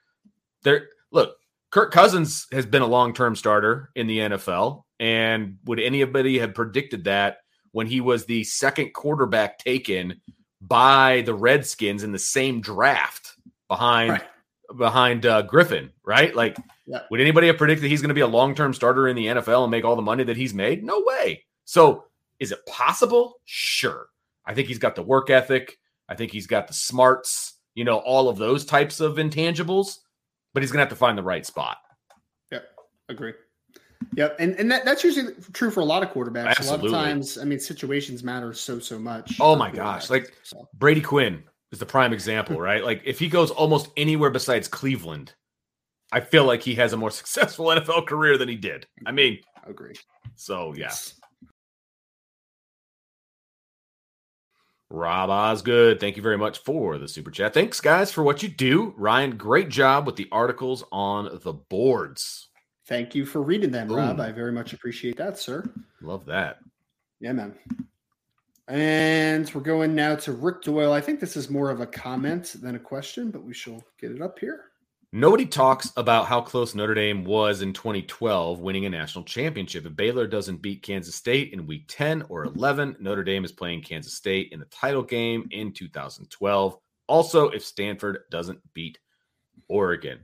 There, look, Kirk Cousins has been a long term starter in the NFL, and would anybody have predicted that when he was the second quarterback taken by the Redskins in the same draft behind Right. behind uh, Griffin? Right, like. Yeah. Would anybody have predicted he's going to be a long term starter in the NFL and make all the money that he's made? No way. So is it possible? Sure. I think he's got the work ethic. I think he's got the smarts, you know, all of those types of intangibles, but he's going to have to find the right spot. Yep, agree. Yep, and and that, that's usually true for a lot of quarterbacks. Absolutely. A lot of times, I mean, situations matter so so much. Oh my gosh, like- So, Brady Quinn is the prime example, right? Like if he goes almost anywhere besides Cleveland, I feel like he has a more successful NFL career than he did. I mean, agree. so yeah. Yes. Rob Osgood, thank you very much for the super chat. Thanks, guys, for what you do. Ryan, great job with the articles on the boards. Thank you for reading them, Rob. I very much appreciate that, sir. Love that. Yeah, man. And we're going now to Rick Doyle. I think this is more of a comment than a question, but we shall get it up here. Nobody talks about how close Notre Dame was in 2012 winning a national championship. If Baylor doesn't beat Kansas State in week 10 or 11, Notre Dame is playing Kansas State in the title game in 2012. Also, if Stanford doesn't beat Oregon.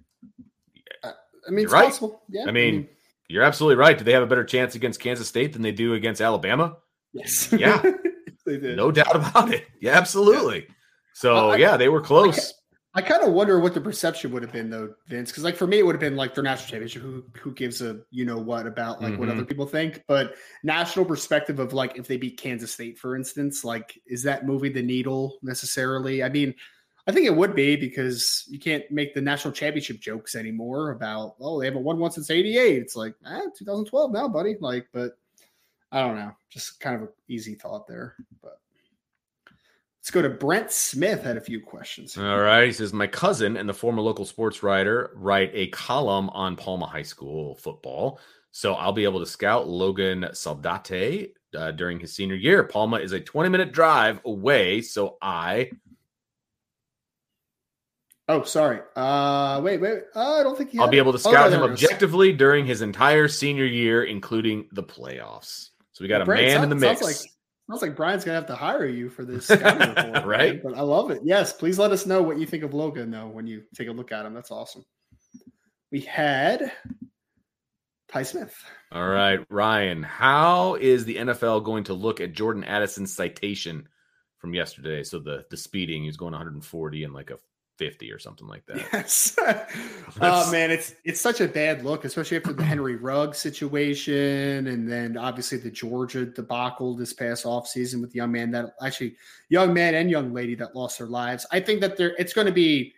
Uh, I mean, it's right. possible. Yeah. I mean, you're absolutely right. Do they have a better chance against Kansas State than they do against Alabama? Yes. Yeah. they did. No doubt about it. Yeah, absolutely. So, I, yeah, they were close. I kind of wonder what the perception would have been though, Vince, because like for me, it would have been like their national championship. Who who gives a you know what about like mm-hmm. what other people think? But national perspective of like if they beat Kansas State, for instance, like is that moving the needle necessarily? I mean, I think it would be because you can't make the national championship jokes anymore about oh they haven't won one since '88. It's like ah, 2012 now, buddy. Like, but I don't know, just kind of an easy thought there, but. Let's go to Brent Smith. Had a few questions. All right. He says, My cousin and the former local sports writer write a column on Palma High School football. So I'll be able to scout Logan Saldate uh, during his senior year. Palma is a 20 minute drive away. So I. Oh, sorry. Uh, wait, wait. Uh, I don't think I'll be able to oh, scout oh, no, him objectively during his entire senior year, including the playoffs. So we got well, a Brent, man sounds, in the mix. Like, Sounds like Brian's gonna have to hire you for this report, right? But I love it. Yes, please let us know what you think of Logan, though, when you take a look at him. That's awesome. We had Ty Smith. All right, Ryan. How is the NFL going to look at Jordan Addison's citation from yesterday? So the the speeding, he's going 140 and like a 50 or something like that. Yes. oh man, it's it's such a bad look, especially after the Henry Rugg situation and then obviously the Georgia debacle this past offseason with the young man that actually young man and young lady that lost their lives. I think that there it's going to be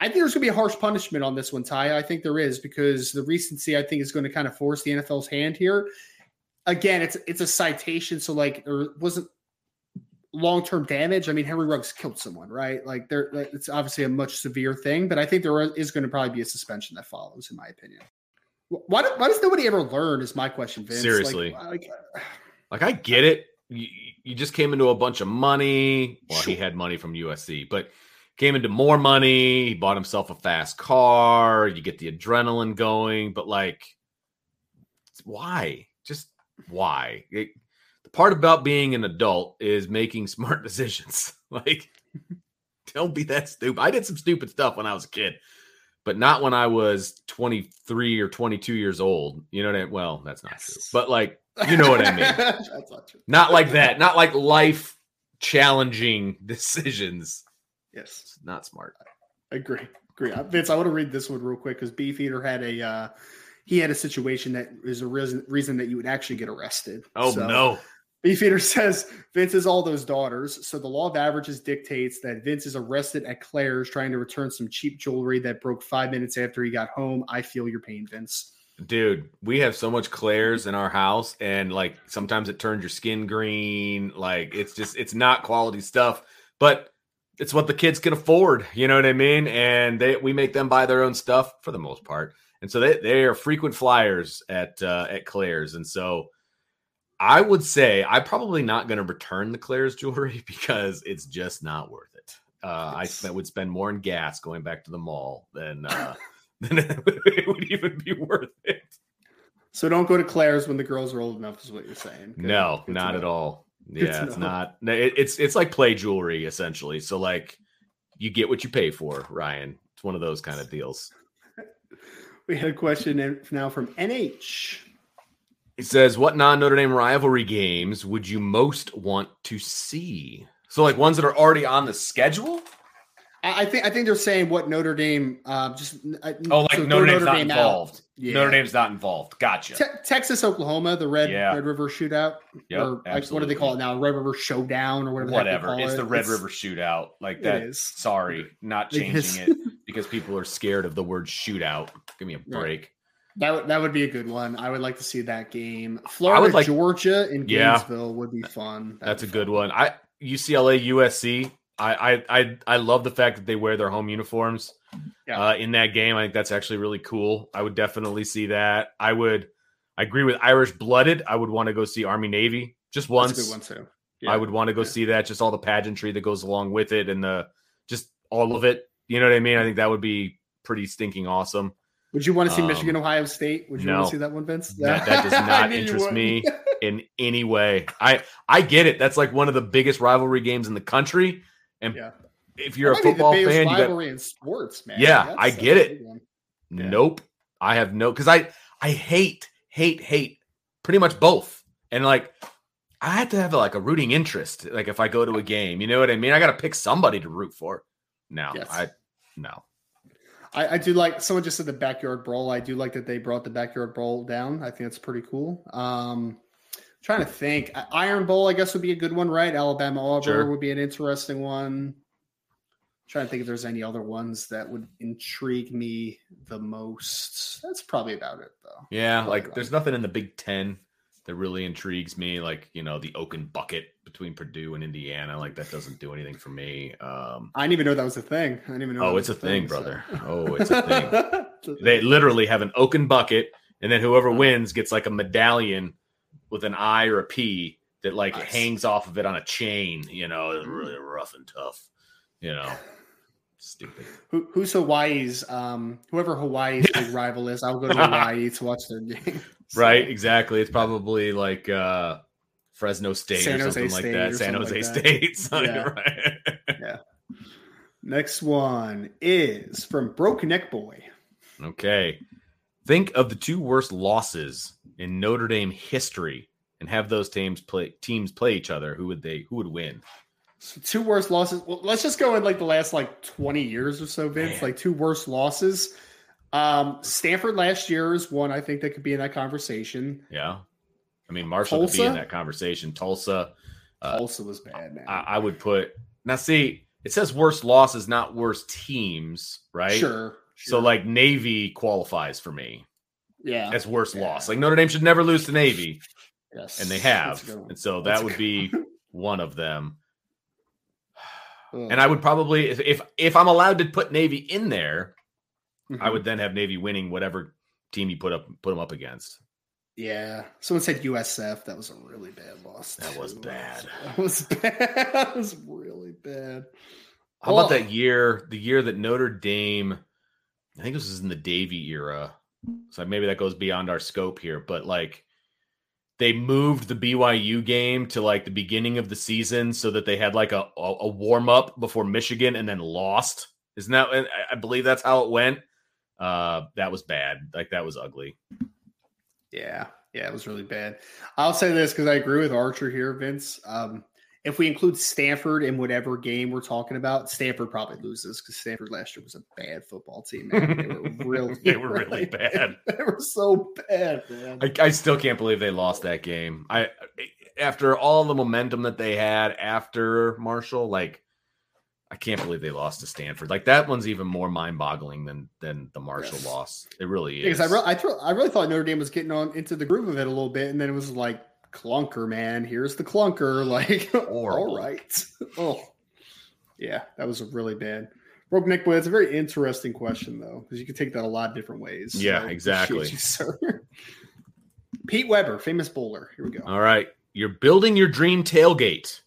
I think there's going to be a harsh punishment on this one, Ty. I think there is because the recency I think is going to kind of force the NFL's hand here. Again, it's it's a citation, so like there wasn't long term damage. I mean, Henry Ruggs killed someone, right? Like there, it's obviously a much severe thing, but I think there is going to probably be a suspension that follows, in my opinion. Why, why does nobody ever learn? Is my question, Vince. Seriously, like, like, like I get it. You, you, just came into a bunch of money. Well, sure. he had money from USC, but came into more money. He bought himself a fast car. You get the adrenaline going, but like, why? Just why? It, part about being an adult is making smart decisions. like, don't be that stupid. I did some stupid stuff when I was a kid, but not when I was 23 or 22 years old. You know what I mean? Well, that's not yes. true. But like, you know what I mean? that's not true. Not like that. Not like life challenging decisions. Yes. It's not smart. I agree. Agree. Uh, Vince, I want to read this one real quick because Beefeater had a uh he had a situation that is a reason reason that you would actually get arrested. Oh so, no. Beefeater says Vince has all those daughters, so the law of averages dictates that Vince is arrested at Claire's trying to return some cheap jewelry that broke five minutes after he got home. I feel your pain, Vince. Dude, we have so much Claire's in our house, and like sometimes it turns your skin green. Like it's just it's not quality stuff, but it's what the kids can afford. You know what I mean? And they we make them buy their own stuff for the most part, and so they they are frequent flyers at uh, at Claire's, and so I would say I'm probably not going to return the Claire's jewelry because it's just not worth it. Uh, I spent, would spend more in gas going back to the mall than uh, than it would even be worth it. So don't go to Claire's when the girls are old enough, is what you're saying. Good, no, good not at all. Yeah, it's not. It, it's it's like play jewelry essentially. So like, you get what you pay for, Ryan. It's one of those kind of deals. We had a question now from NH. He says, "What non Notre Dame rivalry games would you most want to see?" So, like ones that are already on the schedule. I think I think they're saying what Notre Dame uh, just oh like so Notre, Dame's Notre not Dame involved. Yeah. Notre Dame's not involved. Gotcha. Te- Texas Oklahoma the Red yeah. Red River Shootout. Yep, or like, what do they call it now? Red River Showdown or whatever. Whatever. It's it. the Red it's, River Shootout. Like that. Is. Sorry, not changing it because people are scared of the word shootout. Give me a break. That would that would be a good one. I would like to see that game. Florida, like, Georgia, in Gainesville yeah, would be fun. That'd that's a fun. good one. I UCLA USC. I, I I I love the fact that they wear their home uniforms Yeah. uh, in that game. I think that's actually really cool. I would definitely see that. I would. I agree with Irish blooded. I would want to go see Army Navy just once. That's a good one too. I would want to go Yeah. see that. Just all the pageantry that goes along with it, and the just all of it. You know what I mean? I think that would be pretty stinking awesome. Would you want to see Um, Michigan, Ohio State? Would you no. want to see that one, Vince? That- that does not interest me. in any way. I I get it. That's like one of the biggest rivalry games in the country. And Yeah. if you're a That might the football biggest fan, you got rivalry in sports, man. Yeah, That's- I get it. Yeah. nope. I have no because I I hate hate hate pretty much both. And like I have to have like a rooting interest. Like if I go to a game, you know what I mean? I got to pick somebody to root for. No, Yes. I no. I, I do like someone just said the backyard brawl. I do like that they brought the backyard brawl down. I think that's pretty cool. Um, trying to think, Iron Bowl, I guess would be a good one, right? Alabama Auburn Sure. would be an interesting one. trying to think if there's any other ones that would intrigue me the most. That's probably about it, though. Yeah, Probably like there's nothing in the Big Ten that really intrigues me. Like you know the Oaken bucket between Purdue and Indiana. Like that doesn't do anything for me. Um, I didn't even know that was a thing. I didn't even know. Oh, it's a thing, so- brother. Oh, it's a thing. It's a they literally have an Oaken bucket, and then whoever Oh. wins gets like a medallion with an I or a P that like Nice. hangs off of it on a chain. You know, it's really rough and tough. You know, stupid. Who, who's Hawaii's? Um, whoever Hawaii's big rival is, I'll go to Hawaii to watch their game. So- Right? Exactly. It's probably like uh Fresno State San or Jose something like State that. San Jose like. State. Yeah. right? Next one is from Broke Neck Boy. Okay. Think of the two worst losses in Notre Dame history and have those teams play teams play each other. Who would they who would win? So two worst losses. Well, let's just go in like the last like 20 years or so, Vince. Man. Like two worst losses. Um, Stanford last year is one I think that could be in that conversation. Yeah. I mean Marshall could be in that conversation. Tulsa. Uh, Tulsa was bad, man. I, I would put now see it says worst losses, not worst teams, right? Sure, So like Navy qualifies for me yeah, as worst Yeah. loss. Like Notre Dame should never lose to Navy, yes, and they have. a good one. And so that would be one of them. Ugh. And I would probably, if if, if I'm allowed to put Navy in there, I Mhm. would then have Navy winning whatever team you put up put them up against. Yeah, someone said USF. That was a really bad loss. That was too. bad. That was bad. That was really bad. How about that year? The year that Notre Dame, I think this was in the Davy era, so maybe that goes beyond our scope here. But like, they moved the BYU game to like the beginning of the season so that they had like a a, warm up before Michigan and then lost. Isn't that? I- I believe that's how it went. Uh, that was bad. Like that was ugly. Yeah, yeah, it was really bad. I'll say this because I agree with Archer here, Vince. Um, if we include Stanford in whatever game we're talking about, Stanford probably loses because Stanford last year was a bad football team. Man. They were really, They were really bad. They were so bad, man. I, I still can't believe they lost that game. I after all the momentum that they had after Marshall, like I can't believe they lost to Stanford. Like that one's even more mind-boggling than than the Marshall Yes. loss. It really is. because I, re- I, thro- I really thought Notre Dame was getting on into the groove of it a little bit, and then it was like clunker, man. Here's the clunker. Like, all right. Oh, yeah, that was a really bad. Broke Nick Boy, it's a very interesting question though, because you can take that a lot of different ways. Yeah, appreciate exactly. you, sir. Pete Weber, famous bowler. Here we go. all right. You're building your dream tailgate.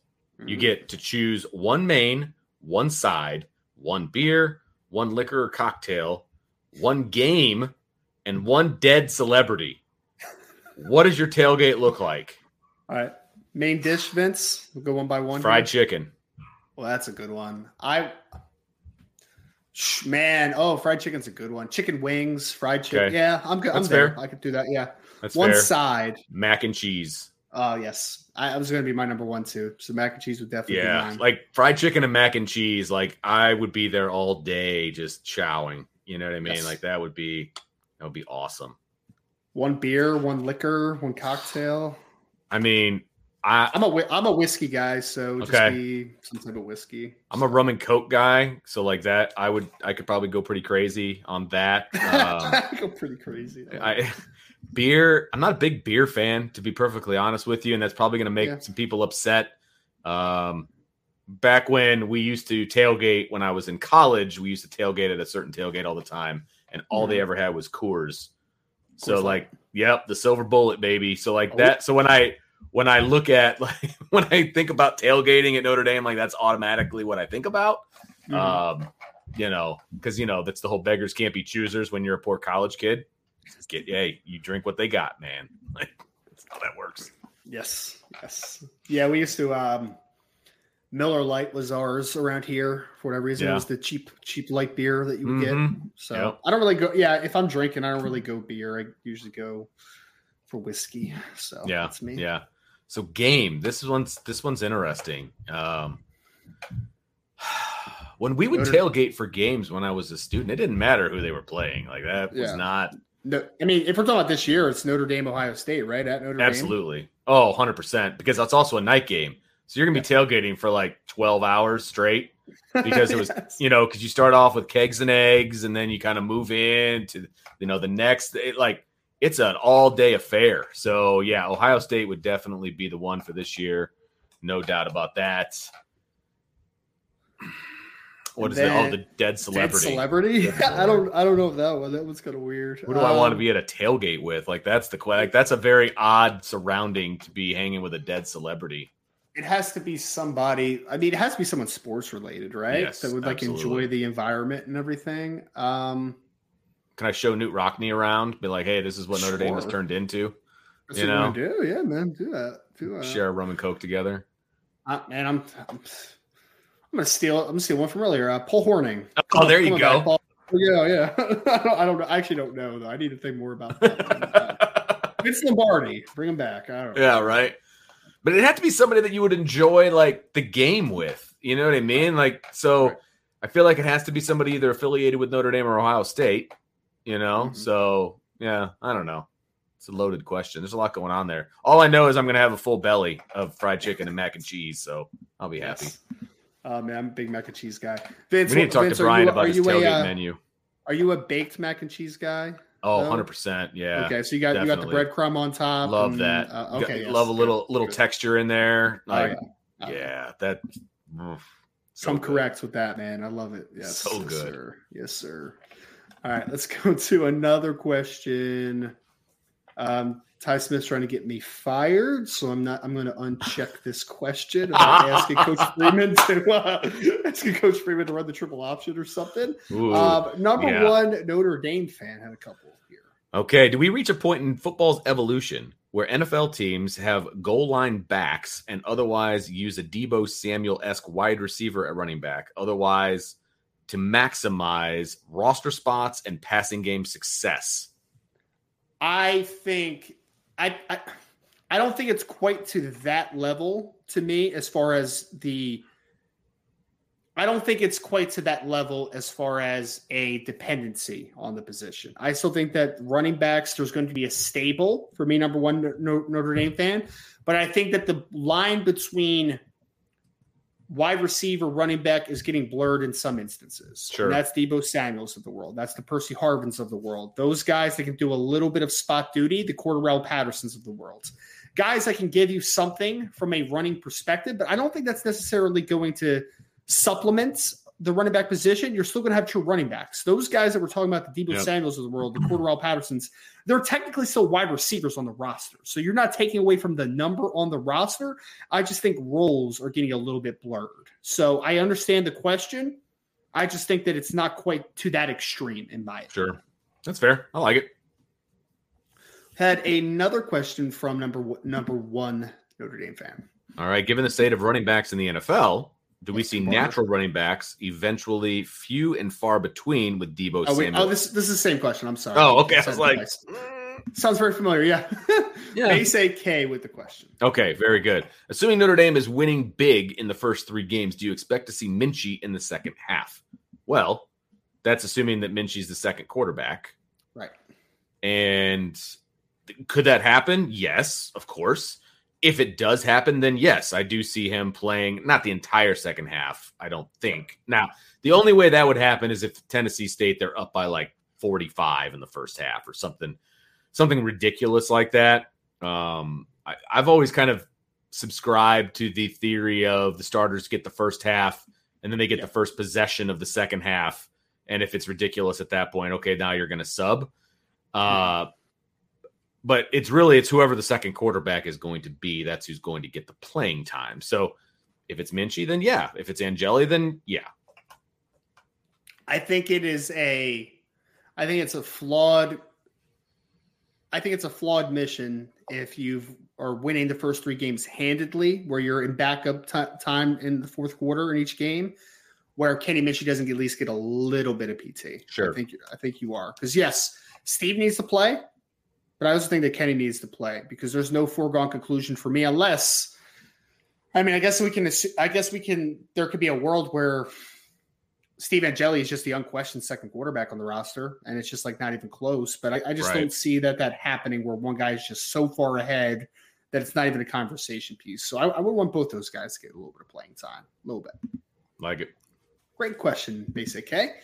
You Mhm. get to choose one main, one side, one beer, one liquor or cocktail, one game, and one dead celebrity. What does your tailgate look like? all right. Main dish, Vince. We'll go one by one. Fried here. chicken. Well, that's a good one. I man, oh, fried chicken's a good one. Chicken wings, fried chicken. Okay. Yeah, I'm good. I'm That's there. fair. I could do that. Yeah. That's one fair. side. Mac and cheese. Oh yes, I, I was going to be my number one too. So mac and cheese would definitely be Yeah, mine. like fried chicken and mac and cheese. Like I would be there all day just chowing. You know what I mean? Yes. Like that would be that would be awesome. One beer, one liquor, one cocktail. I mean, I I'm a I'm a whiskey guy, so just Okay. be some type of whiskey. I'm a rum and coke guy, so like that, I would I could probably go pretty crazy on that. Um, go pretty crazy. I beer. I'm not a big beer fan, to be perfectly honest with you, and that's probably going to make Yeah. some people upset. Um, back when we used to tailgate when I was in college, we used to tailgate at a certain tailgate all the time, and all they ever had was Coors. So like, yep, the silver bullet, baby. So like Oh. that. So when I when I look at like when I think about tailgating at Notre Dame, like that's automatically what I think about. Mhm. Um, you know, because you know that's the whole beggars can't be choosers when you're a poor college kid. Get hey, you drink what they got, man. Like that's how that works. Yes, yes, yeah. We used to. um Miller Light was ours around here for whatever reason. It was the cheap, cheap light beer that you would get. Mhm. So Yep. I don't really go. Yeah, if I'm drinking, I don't really go beer. I usually go for whiskey. So yeah that's me. yeah so game this one's this one's interesting um when we would tailgate for games when i was a student it didn't matter who they were playing like that was not No, I mean, if we're talking about this year, it's Notre Dame, Ohio State, right? At Notre Dame. absolutely oh 100% because that's also a night game so you're gonna be tailgating for like 12 hours straight because it was Yes. you know because you start off with kegs and eggs and then you kind of move into you know the next it, like it's an all day affair so yeah ohio state would definitely be the one for this year no doubt about that What is it oh the dead Dead celebrity celebrity. I don't. I don't know if that one. That was kind of weird. who do i want to Um, be at a tailgate with like that's the like that's a very odd surrounding to be hanging with a dead celebrity It has to be somebody. I mean, it has to be someone sports related, right? Yes, that would like absolutely. enjoy the environment and everything. Um, can i show Knute Rockne around be like hey this is what notre dame has turned into that's You what know? Do. Yeah, man, do that. Do that. share a rum and coke together Uh, man, I'm, I'm. I'm gonna steal. I'm gonna steal one from earlier. Uh, Paul Hornung. oh there you go back, Paul. Yeah, yeah. I, don't, I don't know. I actually don't know though. I need to think more about that. Vince Lombardi, bring him back. I don't know. Yeah, right. But it had to be somebody that you would enjoy like the game with. You know what I mean? Like, so Right. I feel like it has to be somebody either affiliated with Notre Dame or Ohio State. You know, Mhm. so yeah, I don't know. It's a loaded question. There's a lot going on there. All I know is I'm going to have a full belly of fried chicken and mac and cheese, so I'll be happy. Yes. Uh, man, I'm a big mac and cheese guy. Vince, We need to talk Vince, to Brian you, about his tailgate a, uh, menu. Are you a baked mac and cheese guy? Oh, no? 100%. Yeah. okay, so you got you got the breadcrumb on top. Love and, that. Uh, okay, yes. Love a little little texture in there. Oh, Like, yeah. yeah, that. mm, so I'm good. correct with that, man. I love it. Yes, So yes, good. sir. Yes, sir. All right, let's go to another question. Um, Ty Smith's trying to get me fired, so I'm not. I'm going to uncheck this question about asking Coach Freeman to uh, asking Coach Freeman to run the triple option or something. Ooh. Um, number yeah. one Notre Dame fan had a couple here. Okay, do we reach a point in football's evolution where NFL teams have goal line backs and otherwise use a Deebo Samuel esque wide receiver at running back, otherwise to maximize roster spots and passing game success? I think I, I I don't think it's quite to that level to me as far as the I don't think it's quite to that level as far as a dependency on the position. I still think that running backs there's going to be a stable for me number 1 Notre Dame fan, but I think that the line between wide receiver running back is getting blurred in some instances. Sure. And that's Deebo Samuels of the world. That's the Percy Harvins of the world. Those guys that can do a little bit of spot duty, the Cordarrelle Pattersons of the world. Guys that can give you something from a running perspective, but I don't think that's necessarily going to supplement the running back position. You're still going to have two running backs. Those guys that we're talking about, the Deebo Yep. Samuels of the world, the Cordarrelle Pattersons, they're technically still wide receivers on the roster. So you're not taking away from the number on the roster. I just think roles are getting a little bit blurred. So I understand the question. I just think that it's not quite to that extreme in my opinion. Sure. That's fair. I like it. Had another question from number number one Notre Dame fan. All right. Given the state of running backs in the NFL, do we see natural running backs eventually few and far between with Deebo Oh wait, oh, Samuel? oh this this is the same question. I'm sorry. Oh, okay. I was Sounds like, nice. sounds very familiar. Yeah, Yeah. They say K with the question. Okay, very good. Assuming Notre Dame is winning big in the first three games, do you expect to see Minchey in the second half? Well, that's assuming that Minchey's the second quarterback. Right. And could that happen? Yes, of course. If it does happen, then yes, I do see him playing not the entire second half, I don't think. Now, the only way that would happen is if Tennessee State they're up by like 45 in the first half or something something ridiculous like that. Um, I, I've always kind of subscribed to the theory of the starters get the first half and then they get Yeah. the first possession of the second half. And if it's ridiculous at that point, okay, now you're going to sub. Uh, but it's really it's whoever the second quarterback is going to be. That's who's going to get the playing time. So if it's Minchey, then yeah. If it's Angeli, then yeah. I think it is a I think it's a flawed I think it's a flawed mission if you are winning the first three games handedly, where you're in backup ti time in the fourth quarter in each game, where Kenny Minchey doesn't at least get a little bit of PT. Sure. I think you I think you are because yes, Steve needs to play, but I also think that Kenny needs to play because there's no foregone conclusion for me unless. I mean, I guess we can. I guess we can. There could be a world where Steve Angeli is just the unquestioned second quarterback on the roster, and it's just like not even close. But I, I just Right. don't see that that happening where one guy is just so far ahead that it's not even a conversation piece. So I, I would want both those guys to get a little bit of playing time, a little bit. Like it. Great question, Basic K.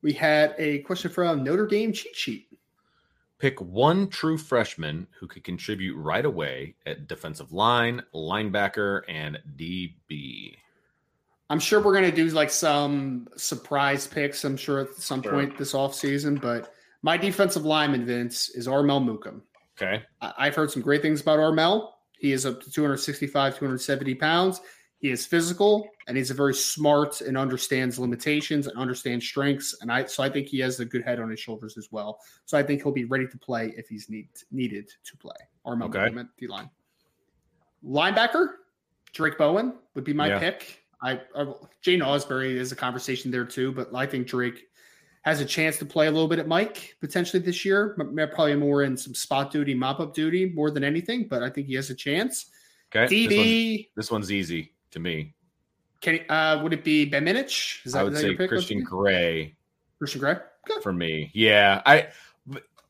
We had a question from Notre Dame cheat sheet. Pick one true freshman who could contribute right away at defensive line, linebacker, and DB. I'm sure we're going to do like some surprise picks, I'm sure at some Sure. point this offseason. But my defensive lineman, Vince, is Armel Mukam. Okay. I- I've heard some great things about Armel. He is up to 265, 270 pounds. He is physical and he's a very smart and understands limitations and understands strengths. And I so I think he has a good head on his shoulders as well. So I think he'll be ready to play if he's need, needed to play. Armel Okay. D line. Linebacker, Drayk Bowen would be my Yeah. pick. I, I Jane Ausberry is a conversation there too, but I think Drayk has a chance to play a little bit at Mike potentially this year. Probably more in some spot duty, mop up duty more than anything, but I think he has a chance. Okay. This, one's, this one's easy to me. can uh, would it be Ben Minich? Is I would is say? Christian Gray Christian Gray. Good. for me. Yeah. I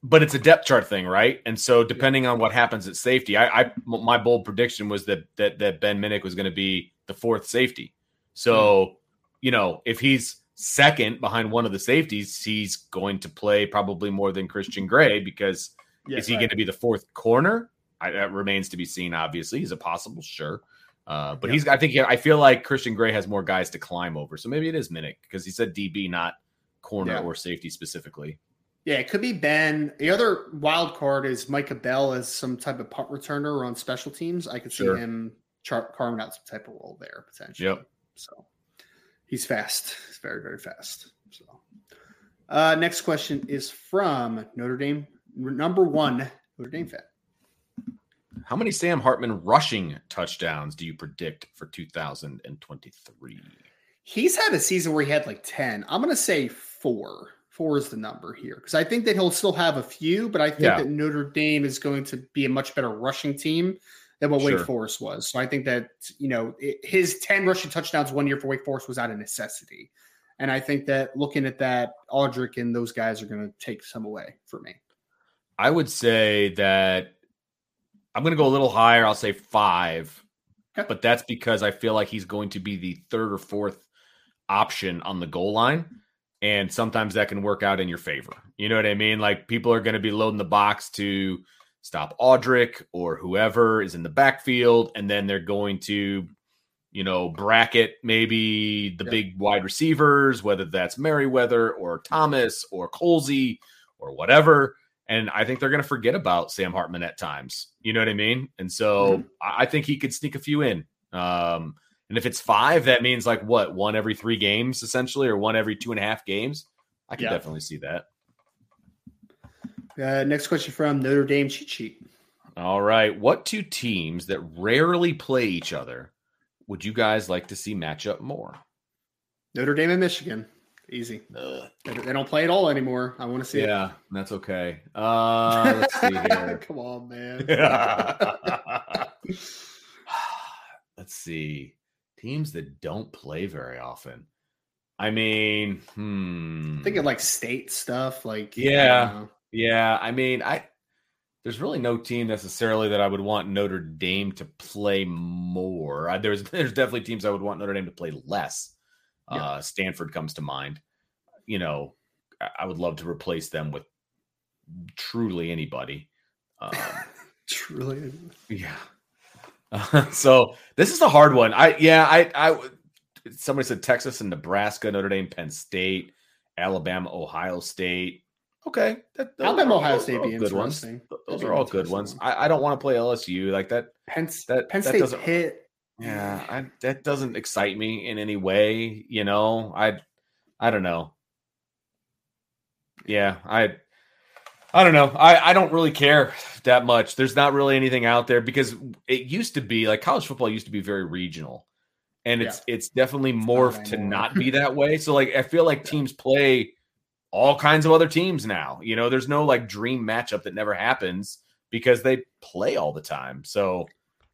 but it's a depth chart thing, right? And so depending on what happens at safety, I, I my bold prediction was that that that Ben Minich was going to be the fourth safety. So, you know, if he's second behind one of the safeties, he's going to play probably more than Christian Gray because Yeah, is he right. going to be the fourth corner? I, that remains to be seen. Obviously, he's a possible, sure, uh, but Yeah. he's. I think I feel like Christian Gray has more guys to climb over. So maybe it is Minich because he said DB, not corner Yeah. or safety specifically. Yeah, it could be Ben. The other wild card is Micah Bell as some type of punt returner or on special teams. I could see Sure. him char- carving out some type of role there potentially. Yep. So he's fast. He's very, very fast. So uh, next question is from Notre Dame, number one Notre Dame fan. How many Sam Hartman rushing touchdowns do you predict for 2023? He's had a season where he had like 10. I'm going to say four. Four is the number here because I think that he'll still have a few, but I think Yeah. that Notre Dame is going to be a much better rushing team than what Sure. Wake Forest was. So I think that, you know, it, his 10 rushing touchdowns one year for Wake Forest was out of necessity. And I think that looking at that, Audric and those guys are going to take some away for me. I would say that I'm going to go a little higher. I'll say five, Okay. but that's because I feel like he's going to be the third or fourth option on the goal line. And sometimes that can work out in your favor. You know what I mean? Like people are going to be loading the box to stop Audric or whoever is in the backfield. And then they're going to, you know, bracket maybe the Yeah. big wide receivers, whether that's Merriweather or Thomas or Colzie or whatever. And I think they're going to forget about Sam Hartman at times. You know what I mean? And so I I think he could sneak a few in. Um, and if it's five, that means like what one every three games essentially, or one every two and a half games. I can Yeah. definitely see that. Uh, next question from Notre Dame cheat sheet. All right. What two teams that rarely play each other would you guys like to see match up more? Notre Dame and Michigan. Easy. They don't play at all anymore. I want to see it. Yeah, that's okay. Uh, let's see here. Come on, man. let's see. Teams that don't play very often. I mean, hmm. Thinking like state stuff, like Yeah. Yeah, I mean, I there's really no team necessarily that I would want Notre Dame to play more. I, there's there's definitely teams I would want Notre Dame to play less. Yeah. Uh, Stanford comes to mind. You know, I, would love to replace them with truly anybody. Um, truly. yeah. Uh, so this is a hard one. I yeah, I I somebody said Texas and Nebraska, Notre Dame, Penn State, Alabama, Ohio State. Okay, that, Alabama, Ohio State be good ones. Those are all good ones. I, I don't want to play LSU like that. Penn, that Penn State that hit. Yeah, I, that doesn't excite me in any way. You know, I I don't know. Yeah, I I don't know. I, I don't really care that much. There's not really anything out there because it used to be like college football used to be very regional. And it's yeah. it's definitely morphed to not be that way. So like I feel like teams play all kinds of other teams now. You know, there's no like dream matchup that never happens because they play all the time. So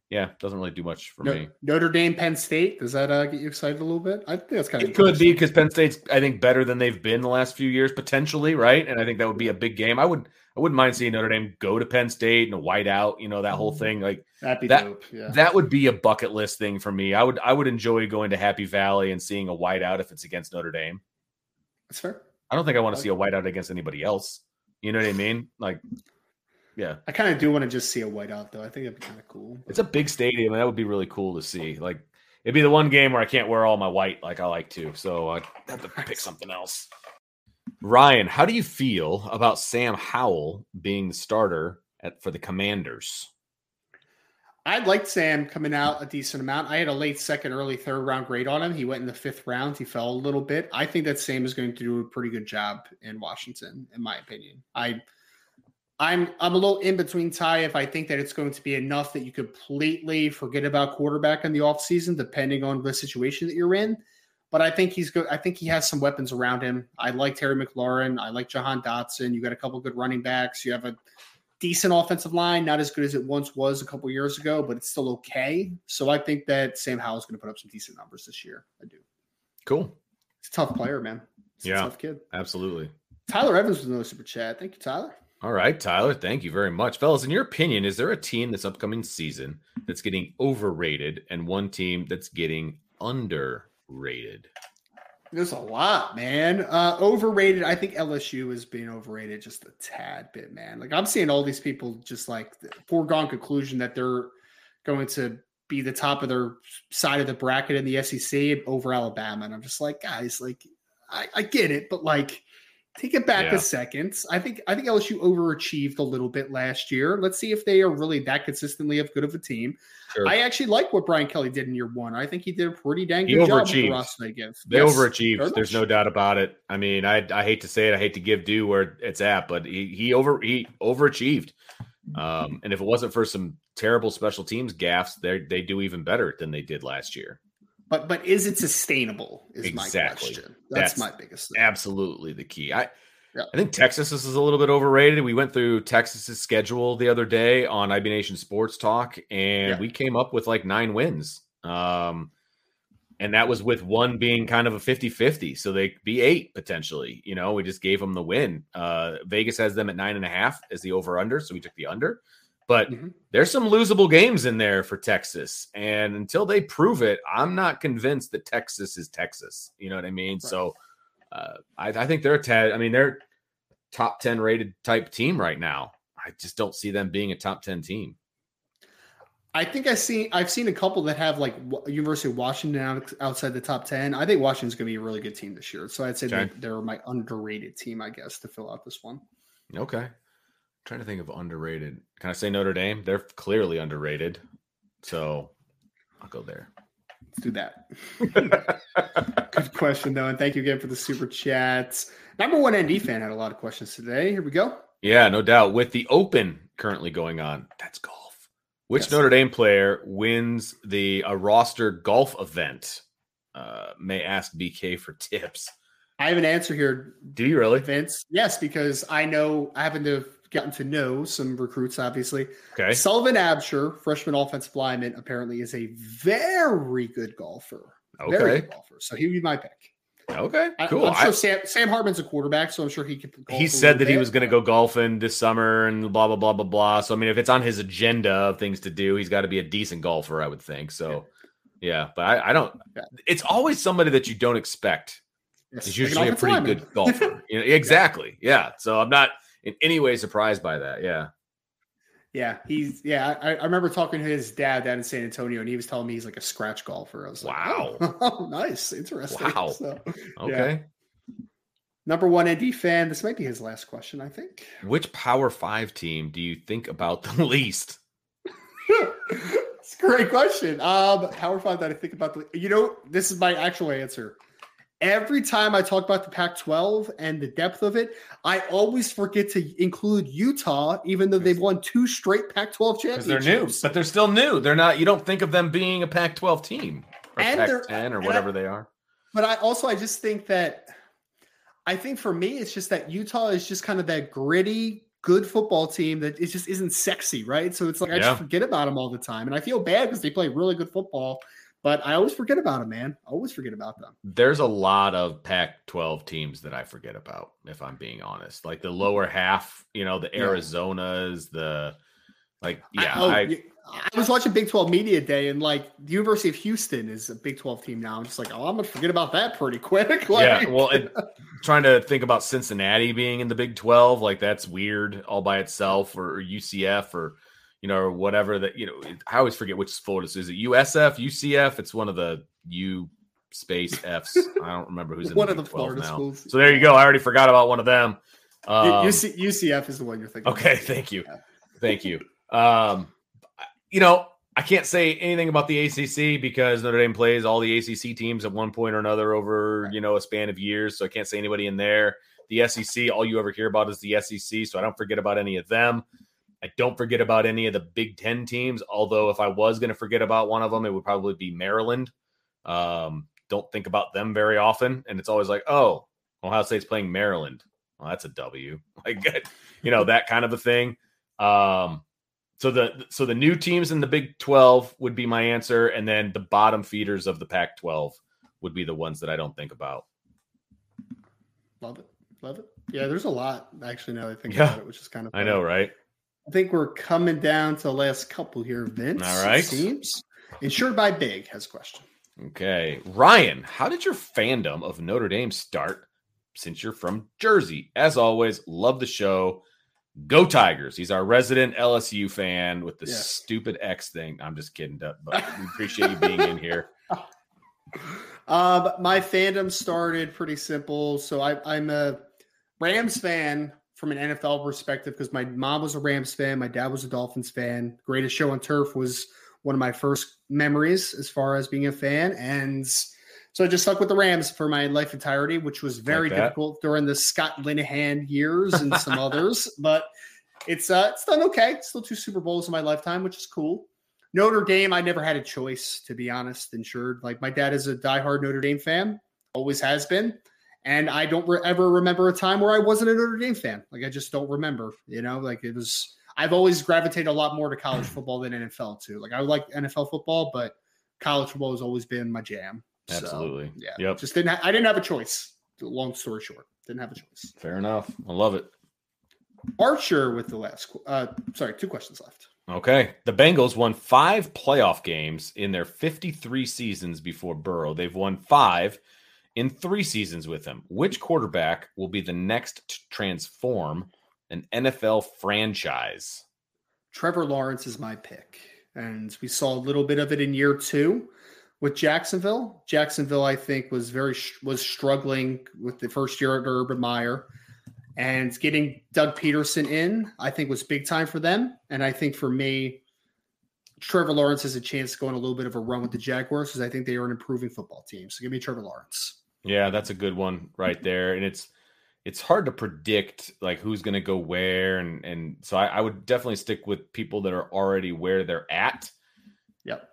yeah, doesn't really do much for no, me. Notre Dame, Penn State. Does that uh, get you excited a little bit? I think that's kind of. It could be because Penn State's, I think, better than they've been the last few years, potentially, right? And I think that would be a big game. I would, I wouldn't mind seeing Notre Dame go to Penn State and a whiteout. You know that whole thing. Like That'd be that. Dope. Yeah. That would be a bucket list thing for me. I would, I would enjoy going to Happy Valley and seeing a whiteout if it's against Notre Dame. That's fair. I don't think I want to see a whiteout against anybody else. You know what I mean? Like yeah. I kind of do want to just see a whiteout though. I think it'd be kind of cool. It's a big stadium, and that would be really cool to see. Like it'd be the one game where I can't wear all my white like I like to, so I have to pick something else. Ryan, how do you feel about Sam Howell being the starter at for the Commanders? I liked Sam coming out a decent amount. I had a late second, early third round grade on him. He went in the fifth round. He fell a little bit. I think that Sam is going to do a pretty good job in Washington, in my opinion. I I'm I'm a little in between Ty if I think that it's going to be enough that you completely forget about quarterback in the offseason, depending on the situation that you're in. But I think he's good. I think he has some weapons around him. I like Terry McLaurin. I like Jahan Dotson. You got a couple good running backs. You have a decent offensive line, not as good as it once was a couple years ago, but it's still okay. So I think that Sam Howell is going to put up some decent numbers this year. I do. Cool. He's a tough player, man. He's yeah, tough kid. Absolutely. Tyler Evans was another super chat. Thank you, Tyler. All right, Tyler. Thank you very much. Fellas, in your opinion, is there a team this upcoming season that's getting overrated and one team that's getting underrated? There's a lot, man. Uh, overrated. I think LSU is being overrated just a tad bit, man. Like I'm seeing all these people just like foregone conclusion that they're going to be the top of their side of the bracket in the SEC over Alabama, and I'm just like, guys, like I, I get it, but like Take it back yeah. a second. I think I think LSU overachieved a little bit last year. Let's see if they are really that consistently of good of a team. Sure. I actually like what Brian Kelly did in year one. I think he did a pretty dang good job with the roster they give. They yes, overachieved. There's no doubt about it. I mean, I I hate to say it, I hate to give due where it's at, but he he over he overachieved. Um, and if it wasn't for some terrible special teams gaffes, they they do even better than they did last year. But but is it sustainable? Is exactly. my question. That's, That's, my biggest. Thing. Absolutely the key. I yeah. I think Texas is a little bit overrated. We went through Texas's schedule the other day on IB Nation Sports Talk, and yeah. we came up with like nine wins. Um, and that was with one being kind of a 50-50 so they be eight potentially you know we just gave them the win uh vegas has them at nine and a half as the over under so we took the under but mm-hmm. there's some losable games in there for Texas. And until they prove it, I'm not convinced that Texas is Texas. You know what I mean? Right. So uh, I, I, think they're a tad, I mean, they're top 10 rated type team right now. I just don't see them being a top 10 team. I think I see I've seen a couple that have like University of Washington out, outside the top 10. I think Washington's going to be a really good team this year. So I'd say okay. they're my underrated team, I guess, to fill out this one. Okay trying to think of underrated. Can I say Notre Dame? They're clearly underrated. So I'll go there. Let's do that. Good question, though. And thank you again for the super chats. Number one ND fan had a lot of questions today. Here we go. Yeah, no doubt. With the Open currently going on, that's golf. Which yes. Notre Dame player wins the a roster golf event? Uh, may ask BK for tips. I have an answer here. Do you really, Vince? Yes, because I know I happen to gotten to know some recruits, obviously. Okay. Sullivan Absher, freshman offensive lineman, apparently is a very good golfer. Okay. Very good golfer. So he would be my pick. Okay, cool. I, am sure I, Sam, Sam Hartman's a quarterback, so I'm sure he could. He said that bit. he was going to go golfing this summer and blah blah blah blah blah. So I mean, if it's on his agenda of things to do, he's got to be a decent golfer, I would think. So, yeah, yeah but I, I don't. Yeah. It's always somebody that you don't expect. Yes. It's usually a pretty good golfer. you know, exactly. Yeah. So I'm not in any way surprised by that. Yeah. Yeah, he's yeah. I, I, remember talking to his dad down in San Antonio, and he was telling me he's like a scratch golfer. I was wow. like, oh, nice, interesting. Wow. So, okay. Yeah. Number one ND fan. This might be his last question, I think. Which Power Five team do you think about the least? It's a great question. Um, Power Five that I think about the. You know, this is my actual answer every time I talk about the Pac 12 and the depth of it, I always forget to include Utah, even though they've won two straight Pac 12 championships. They're new, but they're still new. They're not, you don't think of them being a Pac 12 team or Pac 10 or whatever I, they are. But I also, I just think that, I think for me, it's just that Utah is just kind of that gritty, good football team that it just isn't sexy, right? So it's like I just forget about them all the time. And I feel bad because they play really good football but I always forget about them, man. I always forget about them. There's a lot of Pac 12 teams that I forget about, if I'm being honest. Like the lower half, you know, the Arizonas, the like, yeah. I, oh, I, I, was watching Big 12 Media Day and like the University of Houston is a Big 12 team now. I'm just like, oh, I'm going to forget about that pretty quick. like, yeah. Well, trying to think about Cincinnati being in the Big 12, like that's weird all by itself, or, or UCF, or you know, or whatever that, you know, I always forget which Florida is. it USF, UCF? It's one of the U space F's. I don't remember who's in one the of the Florida now. schools. So there you go. I already forgot about one of them. Um, UC, UCF is the one you're thinking. Okay, thank you, yeah. thank you. Um, you know, I can't say anything about the ACC because Notre Dame plays all the ACC teams at one point or another over right. you know a span of years. So I can't say anybody in there. The SEC, all you ever hear about is the SEC. So I don't forget about any of them. I don't forget about any of the Big Ten teams. Although, if I was going to forget about one of them, it would probably be Maryland. Um, don't think about them very often, and it's always like, oh, Ohio State's playing Maryland. Well, that's a W. Like, you know, that kind of a thing. Um, so the so the new teams in the Big Twelve would be my answer, and then the bottom feeders of the Pac twelve would be the ones that I don't think about. Love it, love it. Yeah, there's a lot actually. Now I think yeah. about it, which is kind of I know, right? I think we're coming down to the last couple here, Vince. All right. Seems. Insured by Big has a question. Okay. Ryan, how did your fandom of Notre Dame start since you're from Jersey? As always, love the show. Go Tigers. He's our resident LSU fan with the yeah. stupid X thing. I'm just kidding, but we appreciate you being in here. Um, my fandom started pretty simple. So I, I'm a Rams fan from an NFL perspective because my mom was a Rams fan, my dad was a Dolphins fan. Greatest Show on Turf was one of my first memories as far as being a fan, and so I just stuck with the Rams for my life entirety, which was very like difficult during the Scott Linehan years and some others, but it's uh it's done okay. Still two Super Bowls in my lifetime, which is cool. Notre Dame, I never had a choice to be honest. Insured, like my dad is a diehard Notre Dame fan, always has been. And I don't re- ever remember a time where I wasn't a Notre Dame fan. Like I just don't remember. You know, like it was. I've always gravitated a lot more to college football than NFL too. Like I like NFL football, but college football has always been my jam. Absolutely. So, yeah. Yep. Just didn't. Ha- I didn't have a choice. Long story short, didn't have a choice. Fair enough. I love it. Archer with the last. Uh, sorry, two questions left. Okay. The Bengals won five playoff games in their 53 seasons before Burrow. They've won five in three seasons with him. Which quarterback will be the next to transform an NFL franchise? Trevor Lawrence is my pick. And we saw a little bit of it in year two with Jacksonville. Jacksonville, I think, was very was struggling with the first year under Urban Meyer, and getting Doug Pederson in, I think, was big time for them. And I think for me, Trevor Lawrence has a chance to go on a little bit of a run with the Jaguars because I think they are an improving football team. So give me Trevor Lawrence. Yeah, that's a good one right there. And it's it's hard to predict like who's going to go where, and and so I, I, would definitely stick with people that are already where they're at. Yep.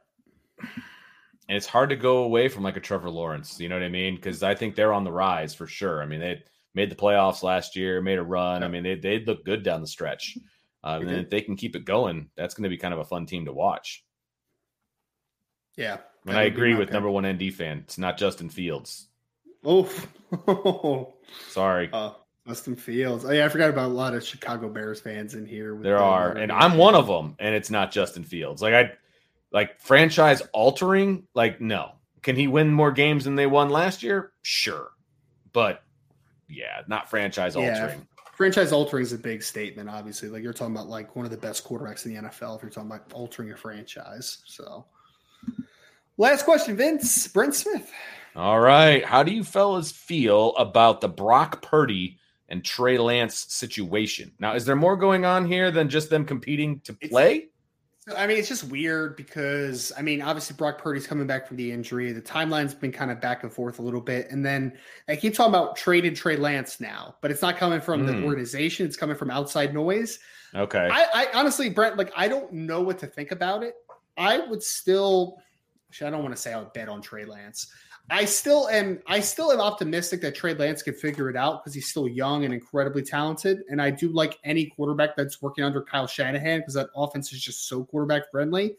And it's hard to go away from like a Trevor Lawrence. You know what I mean? Because I think they're on the rise for sure. I mean, they made the playoffs last year, made a run. I mean, they they look good down the stretch. Uh, and if they can keep it going, that's going to be kind of a fun team to watch. Yeah. And I agree with number one ND fan. It's not Justin Fields. Oh, sorry. Uh, Justin Fields. Oh, yeah, I forgot about a lot of Chicago Bears fans in here. There are, and I'm one of them, and it's not Justin Fields. Like I, like franchise altering. Like no, can he win more games than they won last year? Sure, but yeah, not franchise altering. franchise altering is a big statement. Obviously, like you're talking about like one of the best quarterbacks in the NFL. If you're talking about altering a franchise, so. Last question, Vince Brent Smith. All right, how do you fellas feel about the Brock Purdy and Trey Lance situation? Now, is there more going on here than just them competing to play? It's- I mean, it's just weird because I mean, obviously Brock Purdy's coming back from the injury. The timeline's been kind of back and forth a little bit, and then I keep talking about traded Trey Lance now, but it's not coming from mm. the hmm. organization; it's coming from outside noise. Okay. I, I, honestly, Brent, like I don't know what to think about it. I would still, I don't want to say I would bet on Trey Lance. I still am. I still am optimistic that Trey Lance can figure it out because he's still young and incredibly talented. And I do like any quarterback that's working under Kyle Shanahan because that offense is just so quarterback friendly.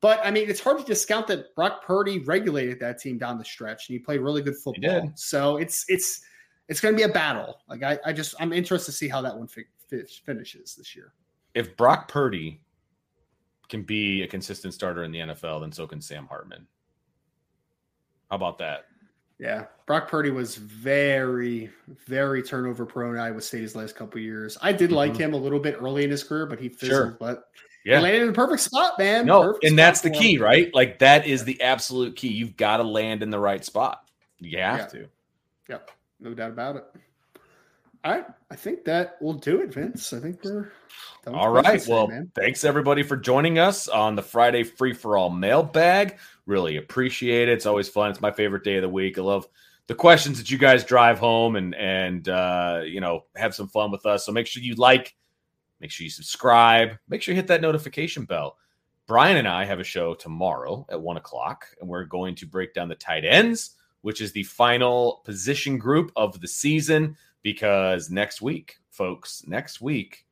But I mean, it's hard to discount that Brock Purdy regulated that team down the stretch and he played really good football. So it's it's it's going to be a battle. Like I, I just I'm interested to see how that one fi- finishes this year. If Brock Purdy can be a consistent starter in the NFL, then so can Sam Hartman. How about that? Yeah, Brock Purdy was very, very turnover prone. Iowa State his last couple years. I did mm-hmm. like him a little bit early in his career, but he fizzled. Sure. But yeah, he landed in the perfect spot, man. No, perfect and that's the key, him. right? Like that is the absolute key. You've got to land in the right spot. You have yeah. to. Yep, no doubt about it. All right, I think that will do it, Vince. I think we're all right. Well, thanks everybody for joining us on the Friday free for all mailbag. Really appreciate it. It's always fun. It's my favorite day of the week. I love the questions that you guys drive home and and uh, you know have some fun with us. So make sure you like, make sure you subscribe, make sure you hit that notification bell. Brian and I have a show tomorrow at one o'clock, and we're going to break down the tight ends, which is the final position group of the season. Because next week, folks, next week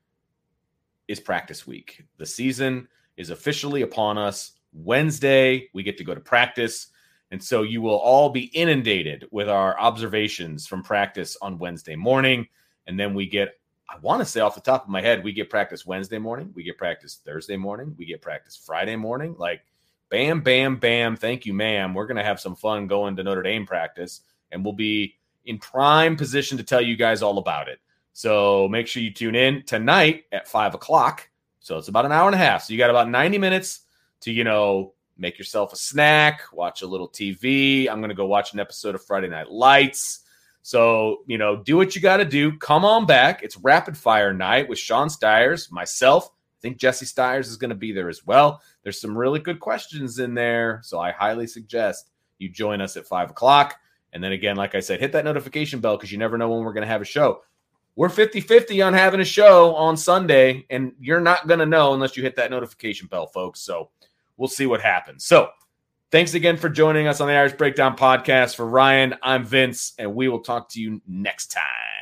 is practice week. The season is officially upon us. Wednesday, we get to go to practice. And so you will all be inundated with our observations from practice on Wednesday morning. And then we get, I want to say off the top of my head, we get practice Wednesday morning, we get practice Thursday morning, we get practice Friday morning. Like, bam, bam, bam. Thank you, ma'am. We're going to have some fun going to Notre Dame practice, and we'll be in prime position to tell you guys all about it. So make sure you tune in tonight at five o'clock. So it's about an hour and a half. So you got about 90 minutes to, you know, make yourself a snack, watch a little TV. I'm going to go watch an episode of Friday Night Lights. So, you know, do what you got to do. Come on back. It's rapid fire night with Sean Stiers, myself. I think Jesse Stiers is going to be there as well. There's some really good questions in there. So I highly suggest you join us at five o'clock. And then again, like I said, hit that notification bell because you never know when we're going to have a show we're 50 50 on having a show on Sunday, and you're not going to know unless you hit that notification bell, folks. So we'll see what happens. So thanks again for joining us on the Irish Breakdown podcast. For Ryan, I'm Vince, and we will talk to you next time.